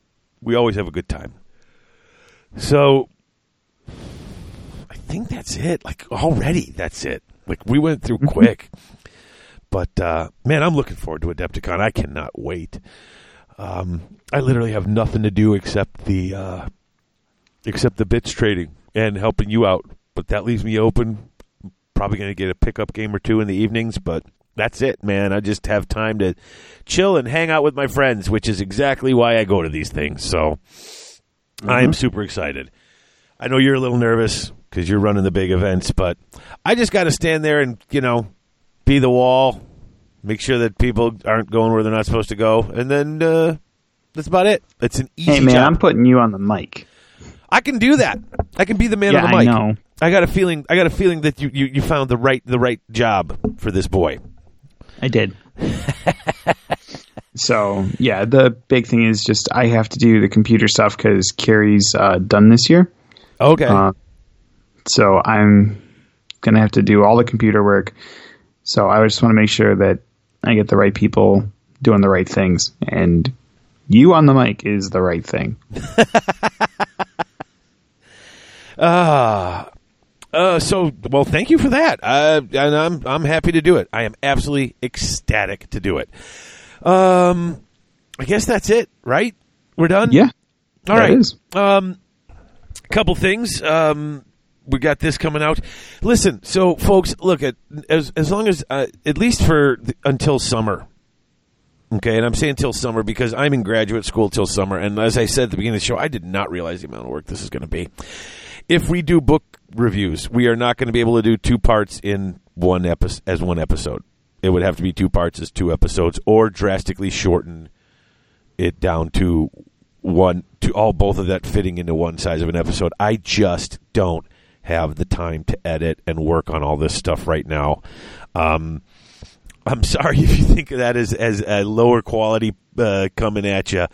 we always have a good time. So I think that's it. Like already, that's it. Like we went through quick. But uh, man, I'm looking forward to Adepticon. I cannot wait. Um, I literally have nothing to do except the uh, except the bits trading and helping you out. But that leaves me open. Probably going to get a pickup game or two in the evenings, but that's it, man. I just have time to chill and hang out with my friends, which is exactly why I go to these things. So I am super excited. I know you're a little nervous because you're running the big events, but I just got to stand there and you know be the wall, make sure that people aren't going where they're not supposed to go, and then uh, that's about it. It's an easy Hey man, job. I'm putting you on the mic. I can do that. I can be the man Yeah, on the I mic. know. I got a feeling. I got a feeling that you, you, you found the right the right job for this boy. I did. So yeah, the big thing is just I have to do the computer stuff because Carrie's uh, done this year. Okay. Uh, so I'm gonna have to do all the computer work. So I just want to make sure that I get the right people doing the right things, and you on the mic is the right thing. Ah. Uh, so well, thank you for that. Uh, and I'm I'm happy to do it. I am absolutely ecstatic to do it. Um, I guess that's it, right? We're done. Yeah, All right. is. Um, couple things. Um, we got this coming out. Listen, so folks, look at as as long as uh, at least for the, until summer. Okay, and I'm saying till summer because I'm in graduate school till summer, and as I said at the beginning of the show, I did not realize the amount of work this is going to be. If we do book reviews, we are not going to be able to do two parts in one as one episode. It would have to be two parts as two episodes, or drastically shorten it down to one to all both of that fitting into one size of an episode. I just don't have the time to edit and work on all this stuff right now. Um, I'm sorry if you think of that as as a lower quality uh, coming at you.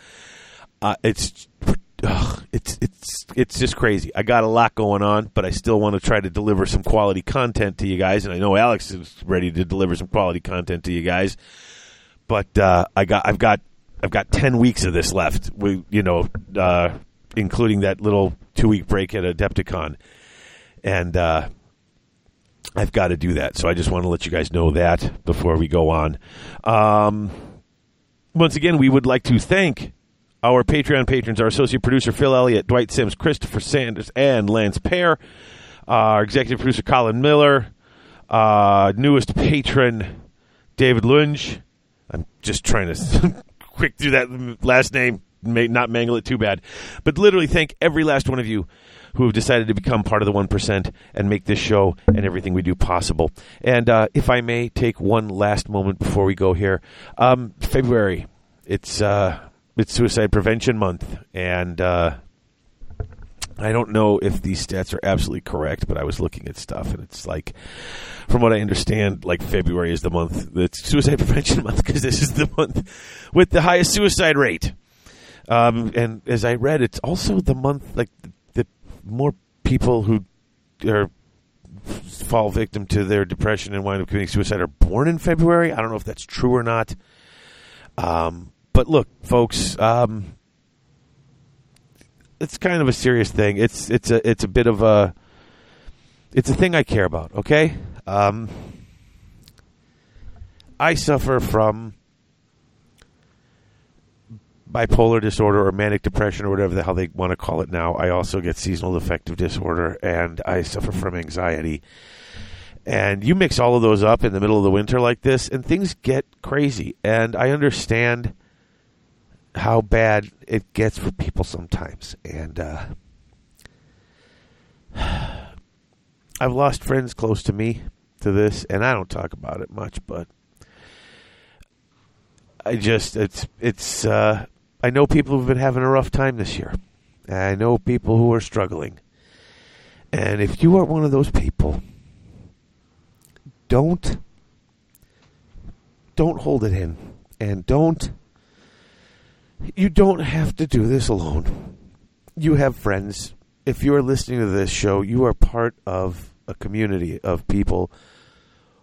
Uh, it's ugh, it's it's it's just crazy. I got a lot going on, but I still want to try to deliver some quality content to you guys, and I know Alex is ready to deliver some quality content to you guys. But uh, I got I've got I've got ten weeks of this left. We you know, uh, including that little two week break at Adepticon, and uh, I've got to do that. So I just want to let you guys know that before we go on. Um, once again, we would like to thank our Patreon patrons, our associate producer Phil Elliott, Dwight Sims, Christopher Sanders, and Lance Pear, our executive producer Colin Miller, uh, newest patron David Lunge. I'm just trying to quick through that last name, may not mangle it too bad, but literally thank every last one of you who have decided to become part of the one percent and make this show and everything we do possible. And uh, if I may take one last moment before we go here, um, February, it's uh, it's Suicide Prevention Month, and uh, I don't know if these stats are absolutely correct, but I was looking at stuff, and it's like, from what I understand, like February is the month that's Suicide Prevention Month because this is the month with the highest suicide rate. Um, and as I read, it's also the month like the more people who are fall victim to their depression and wind up committing suicide are born in February. I don't know if that's true or not. Um, but look, folks, um, it's kind of a serious thing. It's it's a it's a bit of a it's a thing I care about. Okay, um, I suffer from bipolar disorder or manic depression or whatever the hell they want to call it now. I also get seasonal affective disorder and I suffer from anxiety. And you mix all of those up in the middle of the winter like this, and things get crazy. And I understand how bad it gets for people sometimes. And uh, I've lost friends close to me to this, and I don't talk about it much, but I just it's it's uh, I know people who've been having a rough time this year. I know people who are struggling. And if you are one of those people, don't don't hold it in and don't you don't have to do this alone. You have friends. If you are listening to this show, you are part of a community of people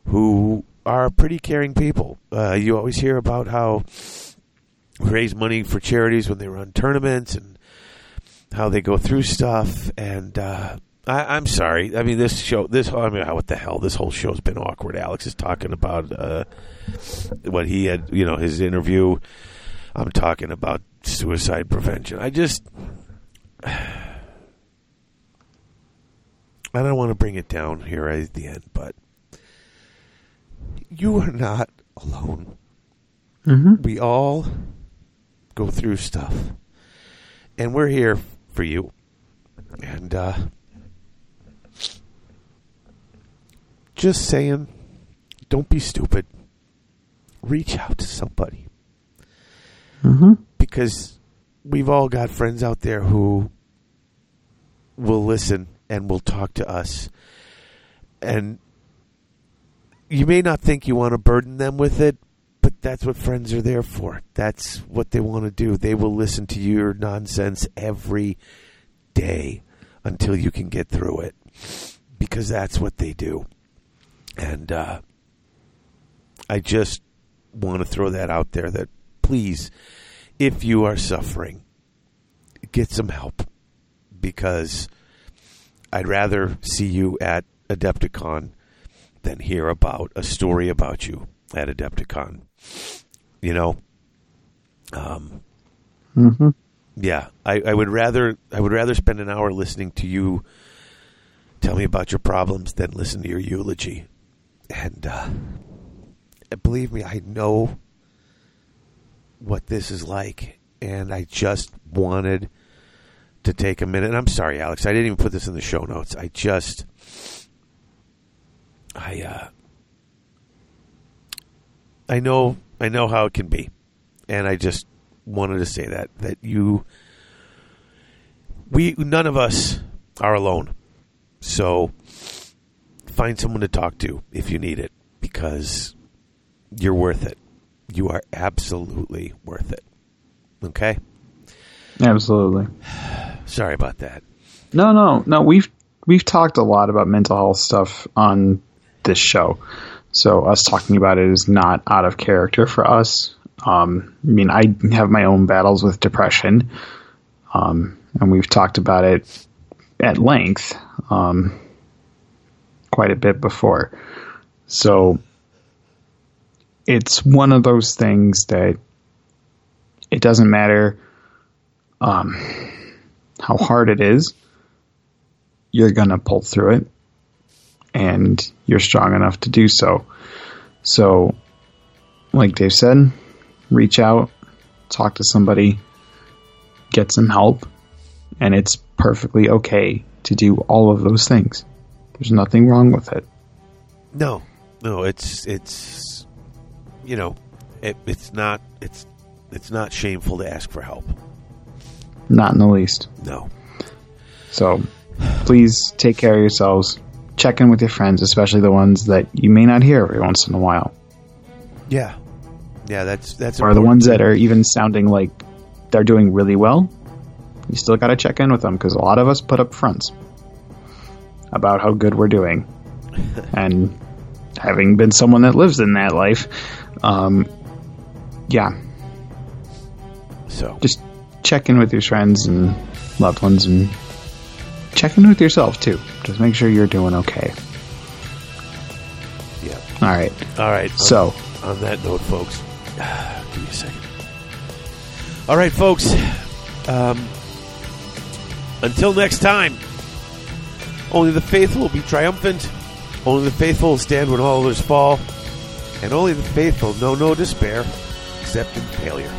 who are pretty caring people. Uh, you always hear about how raise money for charities when they run tournaments and how they go through stuff. And uh, I, I'm sorry. I mean, this show, this I mean, what the hell? This whole show's been awkward. Alex is talking about uh, what he had, you know, his interview. I'm talking about suicide prevention. I just. I don't want to bring it down here at the end, but you are not alone. Mm-hmm. We all go through stuff, and we're here for you. And uh, just saying, don't be stupid. Reach out to somebody Mm-hmm. because we've all got friends out there who will listen and will talk to us. And you may not think you want to burden them with it, but that's what friends are there for. That's what they want to do. They will listen to your nonsense every day until you can get through it because that's what they do. And uh, I just want to throw that out there that please, if you are suffering, get some help because I'd rather see you at Adepticon than hear about a story about you at Adepticon. You know, um, Mm-hmm. yeah, I, I would rather I would rather spend an hour listening to you tell me about your problems than listen to your eulogy. And uh, believe me, I know what this is like, and I just wanted to take a minute. And I'm sorry, Alex, I didn't even put this in the show notes. I just I uh, I know I know how it can be, and I just wanted to say that that you we none of us are alone. So find someone to talk to if you need it because you're worth it. You are absolutely worth it. Okay? Absolutely. Sorry about that. No, no, no. We've we've talked a lot about mental health stuff on this show, so us talking about it is not out of character for us. Um, I mean, I have my own battles with depression, um, and we've talked about it at length, um, quite a bit before. So it's one of those things that it doesn't matter um, how hard it is, you're going to pull through it and you're strong enough to do so. So, like Dave said, reach out, talk to somebody, get some help, and it's perfectly okay to do all of those things. There's nothing wrong with it. No, no, it's it's you know, it, it's not it's it's not shameful to ask for help. Not in the least. No. So, please take care of yourselves. Check in with your friends, especially the ones that you may not hear every once in a while. Yeah. Yeah, that's that's or the ones that are even sounding like they're doing really well, you still got to check in with them because a lot of us put up fronts about how good we're doing. and having been someone that lives in that life, um, yeah, so just check in with your friends and loved ones and check in with yourself too. Just make sure you're doing okay. yeah. All right. All right. So, on that note, folks, give me a second. All right, folks. Um, until next time, only the faithful will be triumphant. Only the faithful will stand when all others fall. And only the faithful know no despair except in failure.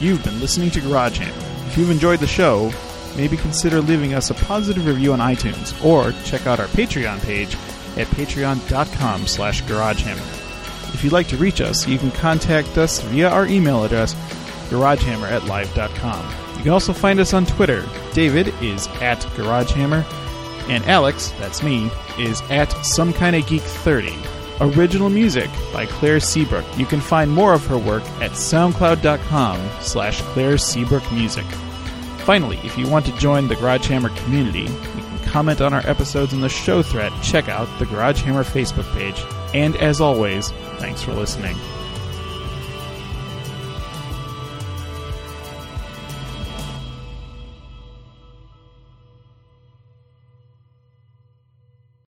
You've been listening to Garage. If you've enjoyed the show, maybe consider leaving us a positive review on iTunes or check out our Patreon page at patreon.com slash garagehammer. If you'd like to reach us, you can contact us via our email address, garagehammer at live.com. You can also find us on Twitter. David is at garagehammer, and Alex, that's me, is at some kind of geek 30. Original music by Claire Seabrook. You can find more of her work at soundcloud.com slash Claire Seabrook Music. Finally, if you want to join the Garage Hammer community, you can comment on our episodes in the show thread. Check out the Garage Hammer Facebook page. And as always, thanks for listening.